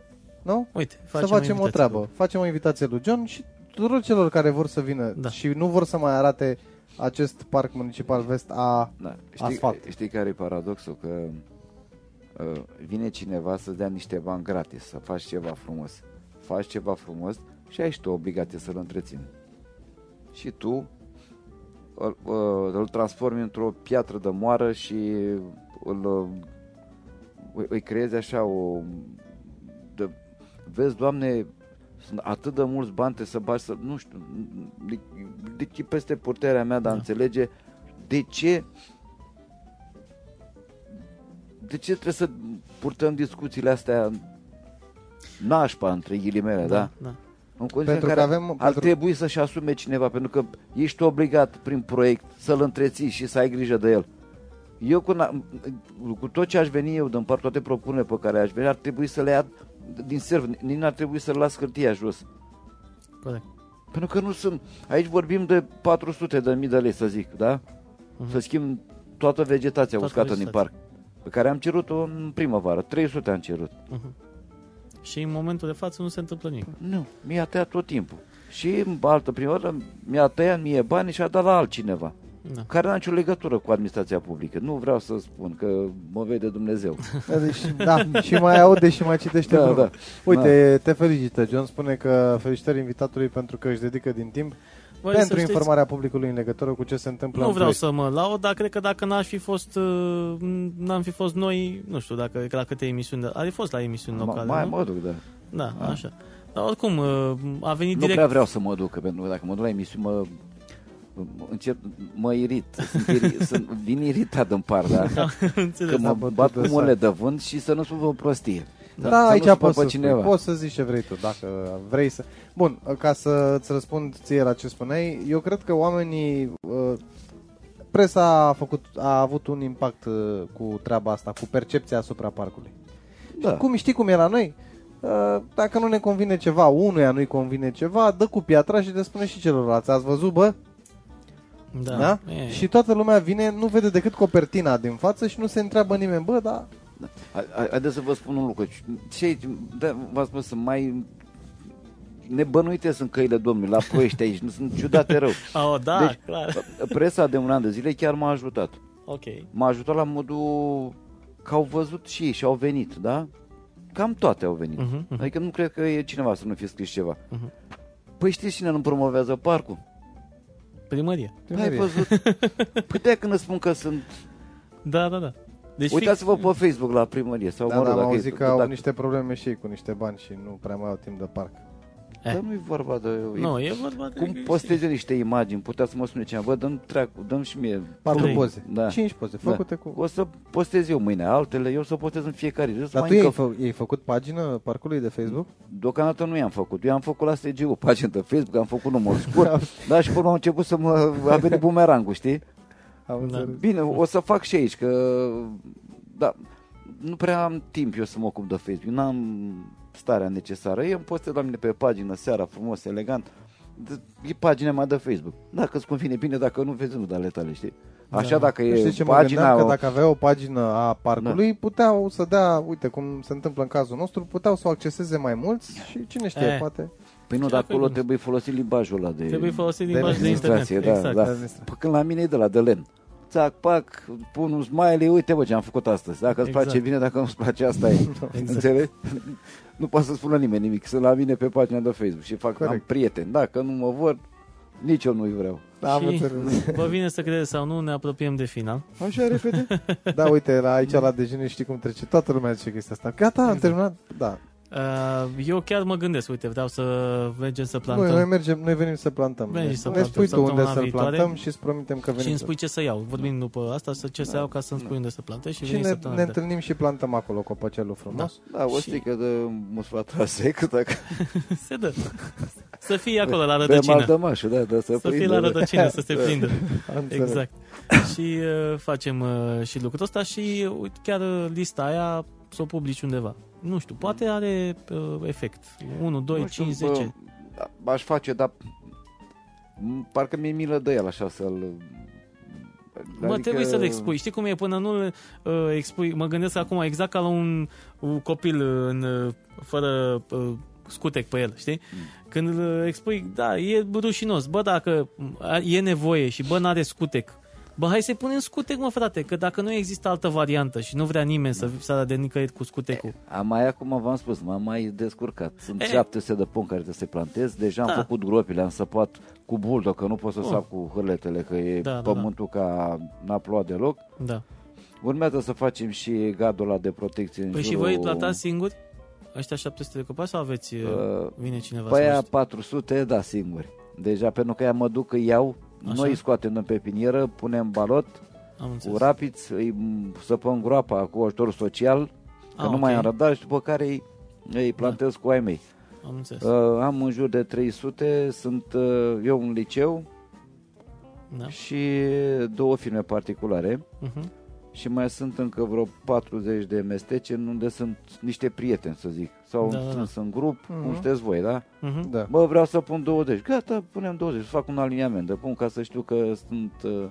nu? Uite, să facem o invitație. treabă. Facem o invitație lui John și tuturor celor care vor să vină Da. și nu vor să mai arate acest parc municipal vest a... Da. Știi, Asfalt. știi care e paradoxul? Că uh, vine cineva să-ți dea niște bani gratis, să faci ceva frumos. Faci ceva frumos și ai și tu obligație să-l întrețin. Și tu îl, uh, îl transformi într-o piatră de moară și îl, uh, îi- îi creezi așa o... De, vezi, Doamne, sunt atât de mulți bani trebuie să bagi să... Nu știu, de, deci e peste puterea mea de a Da. înțelege de ce de ce trebuie să purtăm discuțiile astea nașpa între ghilimele, da? Da, da. În condiția Pentru în că care avem- ar pentru- trebui să-și asume cineva, pentru că ești obligat prin proiect să-l întreții și să ai grijă de el. Eu cu, na- cu tot ce aș veni eu, din part toate propunerile pe care aș veni, ar trebui să le ia din serv, nici n-ar trebui să-l las hârtia jos. Corect. Pentru că nu sunt, aici vorbim de 400 de mii de lei, să zic, da? Mhm. Să schimb toată vegetația Toată uscată din vegetația. parc, pe care am cerut-o în primăvară, 300 am cerut. Mhm. Și în momentul de față nu se întâmplă nimic. Nu, mi-a tăiat tot timpul. Și în altă primăvară mi-a tăiat mie bani și a dat la altcineva, Da. care n-a nicio legătură cu administrația publică. Nu vreau să spun că mă vede Dumnezeu. [laughs] Da, deci, da, și mai aude și mai citește Da, vreunul. da. Uite, te felicită. John spune că felicitări invitatului pentru că își dedică din timp Băi, pentru să știți, informarea publicului în legătură cu ce se întâmplă Nu în vreau Ploiești. să mă laud, dar cred că dacă n-aș fi fost, uh, n-am fi fost noi, nu știu dacă la câte emisiuni, de- ar fi fost la emisiuni Ma- locale, mai nu? mă duc, da. Da, Ah. așa. Dar oricum, uh, a venit Nu direct... prea vreau să mă duc, că pentru că dacă mă duc la emisiune, mă, încep, mă irit. Sunt, iri, [laughs] sunt vin iritat în par, da? [laughs] Înțeles. Că mă bătut bat de cu sac. mâinile de vânt și să nu spun o prostie. Da, Să nu aici supăr poți pe să, cineva. spui, poți să zici ce vrei tu, dacă vrei să... Bun, ca să îți răspund ție la ce spuneai, eu cred că oamenii... uh, Presa a, făcut, a avut un impact uh, cu treaba asta, cu percepția asupra parcului. Da. Cum știi cum e la noi? Uh, Dacă nu ne convine ceva, unuia nu-i convine ceva, dă cu piatra și te spune și celorlalți. Ați văzut, bă? Da. Da? E. Și toată lumea vine, nu vede decât copertina din față și nu se întreabă nimeni, bă, da, Hai- hai- Haideți să vă spun un lucru. Ce, da, v-am spus, sunt mai nebănuite sunt căile domnului la proiești aici, nu sunt ciudate rău. [laughs] Oh, da, Deci- clar. Presa de un an de zile chiar m-a ajutat. Ok. M-a ajutat la modul că au văzut și ei și au venit, da? Cam toate au venit. Mhm, mhm. Adică nu cred că e cineva să nu fie scris ceva. Mhm. Păi știți cine nu promovează parcul? Primărie. Păi ai văzut? [laughs] Păi de când îți spun că sunt... Da, da, da. Deci Uitați-vă pe Facebook la primărie sau Da, mă rog, da, am dacă auzit e- că au dacă- niște probleme și ei cu niște bani și nu prea mai au timp de parc. Eh. Dar nu-i vorba de... fix- Nu, e vorba de... Cum postez eu niște imagini, putea să mă spune cineva, bă, dăm treacu, dăm și mie. Patru Trei. poze, Da. cinci poze, Da. făcute cu... O să postez eu mâine altele, eu o să postez în fiecare zi. o să Dar mai tu ai, încăp. fă, ai făcut pagină parcului de Facebook? Deocamdată nu i-am făcut. Eu am făcut la SGU, pagină de Facebook, am făcut număr scurt. [laughs] da, și până am început să mă... a venit bumerangul, știi? Am Da. înțeles. Bine, o să fac și aici, că... Da, nu prea am timp eu să mă ocup de Facebook. N-am starea necesară. Eu îmi postez la mine pe pagină, seara, frumos, elegant. De- E pagina mea de Facebook. Dacă îți convine bine, dacă nu, vezi nu de ale tale, știi? Așa dacă Nu e știi ce mă pagina... gândeam? Că dacă avea o pagină a parcului, puteau să dea, uite cum se întâmplă în cazul nostru, puteau să o acceseze mai mulți și cine știe, Eh. poate... Păi nu, Ce dar dacă acolo nu? trebuie folosit limbajul ăla de... Trebuie folosit de limbaj de internet. administrație, da, exact. da. administrație. Păi când la mine e de la de len. Țac, pac, pun un smiley, uite bă ce am făcut astăzi. Dacă îți Exact. place bine, dacă nu-ți place, asta e. [laughs] Înțelegi? Nu poate să spună nimeni nimic. Sunt la mine pe pagina de Facebook și fac, am Corect. prieteni. Dacă nu mă vor, nici eu nu-i vreau. Da, am și înțeles. vă vine să credeți sau nu, ne apropiem de final. Așa repede? Da, uite, la aici la dejun știi cum trece. Toată lumea zice chestia asta. Gata, am terminat. Da. Uh, eu chiar mă gândesc, uite, vreau să mergem să plantăm. Noi, noi mergem, noi venim să plantăm. Veni ne să ne plantăm spui tu unde săptămâna să-l viitoare plantăm și îți promitem că venim. și îmi să- spui ce să iau. Vorbim după asta, să ce să iau ca să-mi spui unde să plantez și, Și veni ne, săptămâna ne viitoare. întâlnim și plantăm acolo copăcelul frumos. Da, o Și- stică de musfat sec, dacă... [laughs] Se dă. Să fie acolo la Pe rădăcină. maldămașul, da, da, să, Să fie prindă, la da. rădăcină, să se [laughs] prindă. Am înțeles. Exact. și uh, facem uh, și lucrul ăsta și uh, uite, chiar uh, lista aia să o publici undeva. Nu știu, poate are uh, efect. 1, 2, Nu știu, 5, bă, 10. a- Aș face, dar m- parcă mi-e milă de el așa să-l... Mă, trebuie să le expui. Știi cum e până nu uh, expui? Mă gândesc acum exact ca la un, un copil în, uh, fără uh, scutec pe el, știi? Mm. Când îl expui, da, e rușinos. Bă, dacă e nevoie și bă, n-are scutec, Bă, hai să-i punem scutec, mă, frate, că dacă nu există altă variantă și nu vrea nimeni să sară de nicăieri cu scutecul. Am mai, acum v-am spus, m-am mai descurcat. Sunt E. 700 de pom care trebuie să plantez. Deja Da. am făcut gropile, am săpat cu buldo, că nu pot să Oh. sap cu hârletele, că e Da, da, pământul ca n-a plouat deloc. Da. Urmează să facem și gardul ăla de protecție în Păi și jurul... voi îi plantați singuri? Ăștia 700 de copaci sau aveți, uh, Uh, vine cineva Pe să aia vă 400, da, singuri. Deja, pentru că ea mă duc, îi iau, Așa. noi îi scoatem în pepinieră, punem balot, Am cu înțeles. rapiți, îi săpăm groapa cu ajutor social, că Ah, nu ok. mai am răbdare și după care îi, îi plantez cu ai mei. Am înțeles. Uh, am în jur de 300, sunt uh, eu un liceu Da. și două firme particulare Uh-huh. Și mai sunt încă vreo 40 de mestece unde sunt niște prieteni, să zic. Sau Da, da, da. sunt în grup, Mhm. cum sunteți voi, da? Uh-huh. Da. Bă, vreau să pun 20. Gata, punem 20. Fac un aliniament de pun ca să știu că sunt... Uh,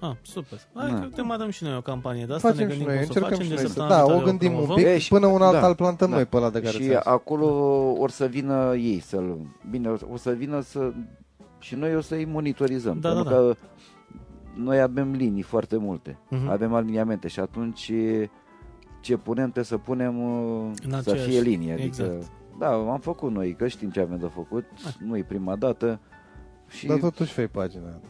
Ah, super. Hai Da. că demarăm și noi o campanie de asta, Facem ne și gândim noi, cum să o încercăm facem și de noi să... săptămâna Da, o viitoare gândim un promovăm. pic, E, și- până un alt da, îl plantăm da. noi pe ăla de care și ți-am zis. acolo or să vină ei să-l... Bine, o să vină să... Și noi o să-i monitorizăm. Da, pentru da, da. că noi avem linii foarte multe. Mhm. Avem aliniamente și atunci ce punem trebuie să punem uh, În să aceeași- fie linie. Adică, exact. Da, am făcut noi, că știm ce avem de făcut. Nu e prima dată. Și Dar totuși fai pagina.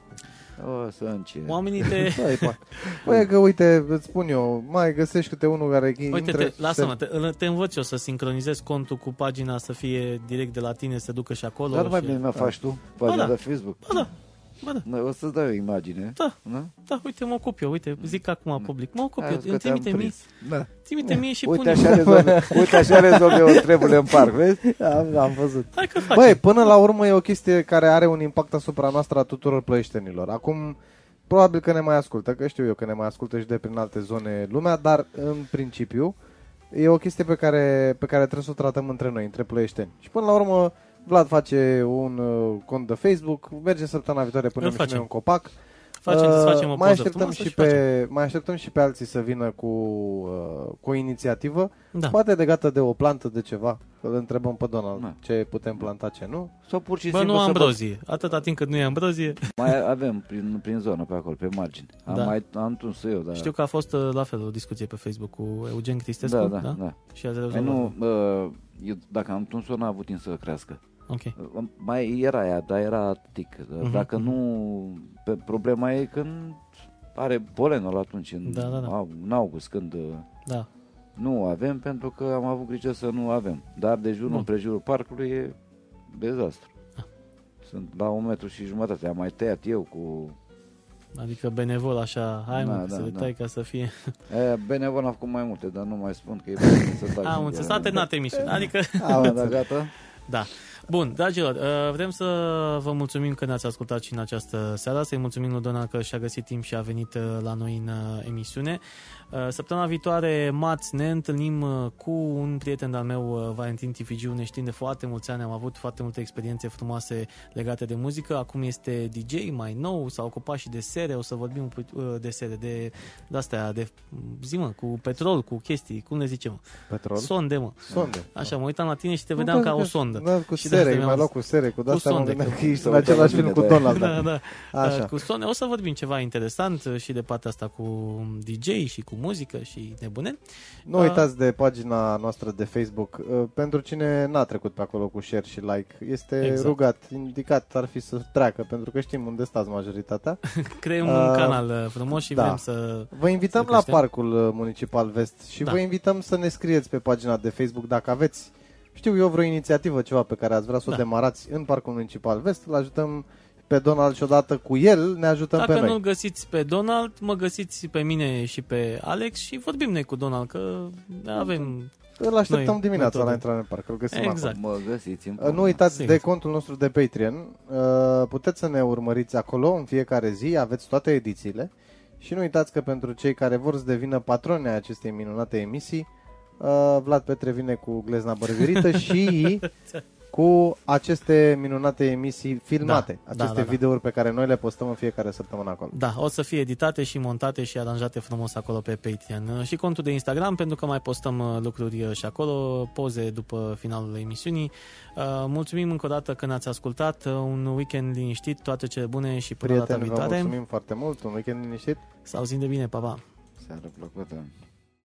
O să încet. Oamenii te... [laughs] Băi, pa. Băi, că uite, îți spun eu, mai găsești câte unul care Uite, intră te, și lasă-mă, se... te, te învăț eu să sincronizezi contul cu pagina să fie direct de la tine, să se ducă și acolo. Dar mai și... bine mi faci tu pagina da. de Facebook. Ba da, ba da, Da, O să-ți dau o imagine. Da. da? da, uite, mă ocup eu, uite, zic acum public, mă ocup Ai eu, văzut îmi că te-am trimite mie, prins. Da. trimite mie și Uite pune. așa, rezolve, uite așa rezolve eu treburile în parc, vezi? Am, am văzut. Hai că facem. Băi, până la urmă e o chestie care are un impact asupra noastră a tuturor plăieștenilor. Acum, probabil că ne mai ascultă, că știu eu că ne mai ascultă și de prin alte zone lumea, dar în principiu e o chestie pe care, pe care trebuie să o tratăm între noi, între plăieșteni. Și până la urmă, Vlad face un uh, cont de Facebook, merge săptămâna viitoare, punem Îl și noi facem. un copac. facem, Uh, să facem o mai poză așteptăm frumoasă și și facem. pe, mai așteptăm și pe alții să vină cu, uh, cu o inițiativă, Da. poate legată de o plantă, de ceva. Îl întrebăm pe Donald Da. ce putem planta, ce nu. Sau pur și Bă, simplu nu să ambrozie. Atâta timp cât nu e ambrozie. Mai avem prin, prin zonă pe acolo, pe margine. Am Da. mai am tuns eu, dar... Știu că a fost uh, la fel o discuție pe Facebook cu Eugen Cristescu. da, da, da. Și ați Păi rezolvat. nu, uh, eu, dacă am tuns-o, n-a avut timp să crească. Ok. Uh, Mai era ea, dar era tic. Mhm, Dacă mhm. nu... Pe, problema e când are polenul atunci, în, Da, da, da. au- în august, când uh, Da. nu avem, pentru că am avut grijă să nu avem. Dar de jurul Bun. împrejurul parcului e dezastru. Ah. Sunt la un metru și jumătate. Am mai tăiat eu cu... Adică benevol așa, hai mă, Da, că da, să le da. tai ca să fie... Aia, Benevol a făcut mai multe, dar nu mai spun că e bine să tac. Am înțeles, s-a terminat emisiunea. Adică, Am da, gata. da. Bun, dragilor, uh, vrem să vă mulțumim că ne-ați ascultat și în această seară, să-i mulțumim lui Donald că și-a găsit timp și a venit uh, la noi în uh, emisiune. Uh, Săptămâna viitoare, marți, ne întâlnim uh, cu un prieten al meu, uh, Valentin Tifigiu, ne știm de foarte mulți ani, am avut foarte multe experiențe frumoase legate de muzică, acum este DJ mai nou, s-a ocupat și de sere, o să vorbim un pic, uh, de sere, de, de astea, de, zi mă, cu petrol, cu chestii, cum le zicem? Petrol? Sonde, mă. Sonde. Așa, mă uitam la tine și te vedeam ca o sondă. Da, cu Și de sere, asta mai mi-am- luat cu sere, cu de-astea mă sonde, gândeam că- că [laughs] ești să în uităm același la film mine cu de aia. Donald. Da, da. Așa. Uh, Cu sonde. O să vorbim ceva interesant uh, și de partea asta cu DJ și cu muzică și nebune. Nu uitați de pagina noastră de Facebook. Uh, Pentru cine n-a trecut pe acolo cu share și like, este Exact. rugat, indicat ar fi să treacă, pentru că știm unde stați majoritatea. [laughs] Creăm un Uh, canal uh, frumos și da. vrem să... Vă invităm Să la creștem. Parcul uh, Municipal Vest și Da. vă invităm să ne scrieți pe pagina de Facebook dacă aveți, știu eu, vreo inițiativă, ceva pe care ați vrea să o Da. demarați în Parcul Municipal Vest. Îl ajutăm pe Donald și odată cu el ne ajutăm Dacă pe noi. nu-l găsiți pe Donald, mă găsiți pe mine și pe Alex și vorbim noi cu Donald, că avem... Îl așteptăm Noi, dimineața metode. la intrare în parc, îl găsim acolo. Exact. Mă găsiți în Uh, Nu uitați Sigur. de contul nostru de Patreon. Uh, Puteți să ne urmăriți acolo în fiecare zi, aveți toate edițiile. Și nu uitați că pentru cei care vor să devină patroni ai acestei minunate emisii, uh, Vlad Petre vine cu glezna bărgărită [laughs] și cu aceste minunate emisii filmate, Da, da, aceste da, da. videouri pe care noi le postăm în fiecare săptămână acolo. Da, o să fie editate și montate și aranjate frumos acolo pe Patreon. Uh, Și contul de Instagram, pentru că mai postăm uh, lucruri uh, și acolo, poze după finalul emisiunii. Uh, Mulțumim încă o dată că ne-ați ascultat. Uh, Un weekend liniștit, toate cele bune și până data Prieteni, vă viitoare. mulțumim foarte mult, un weekend liniștit. Să auzim de bine, pa, pa! Seară plăcută.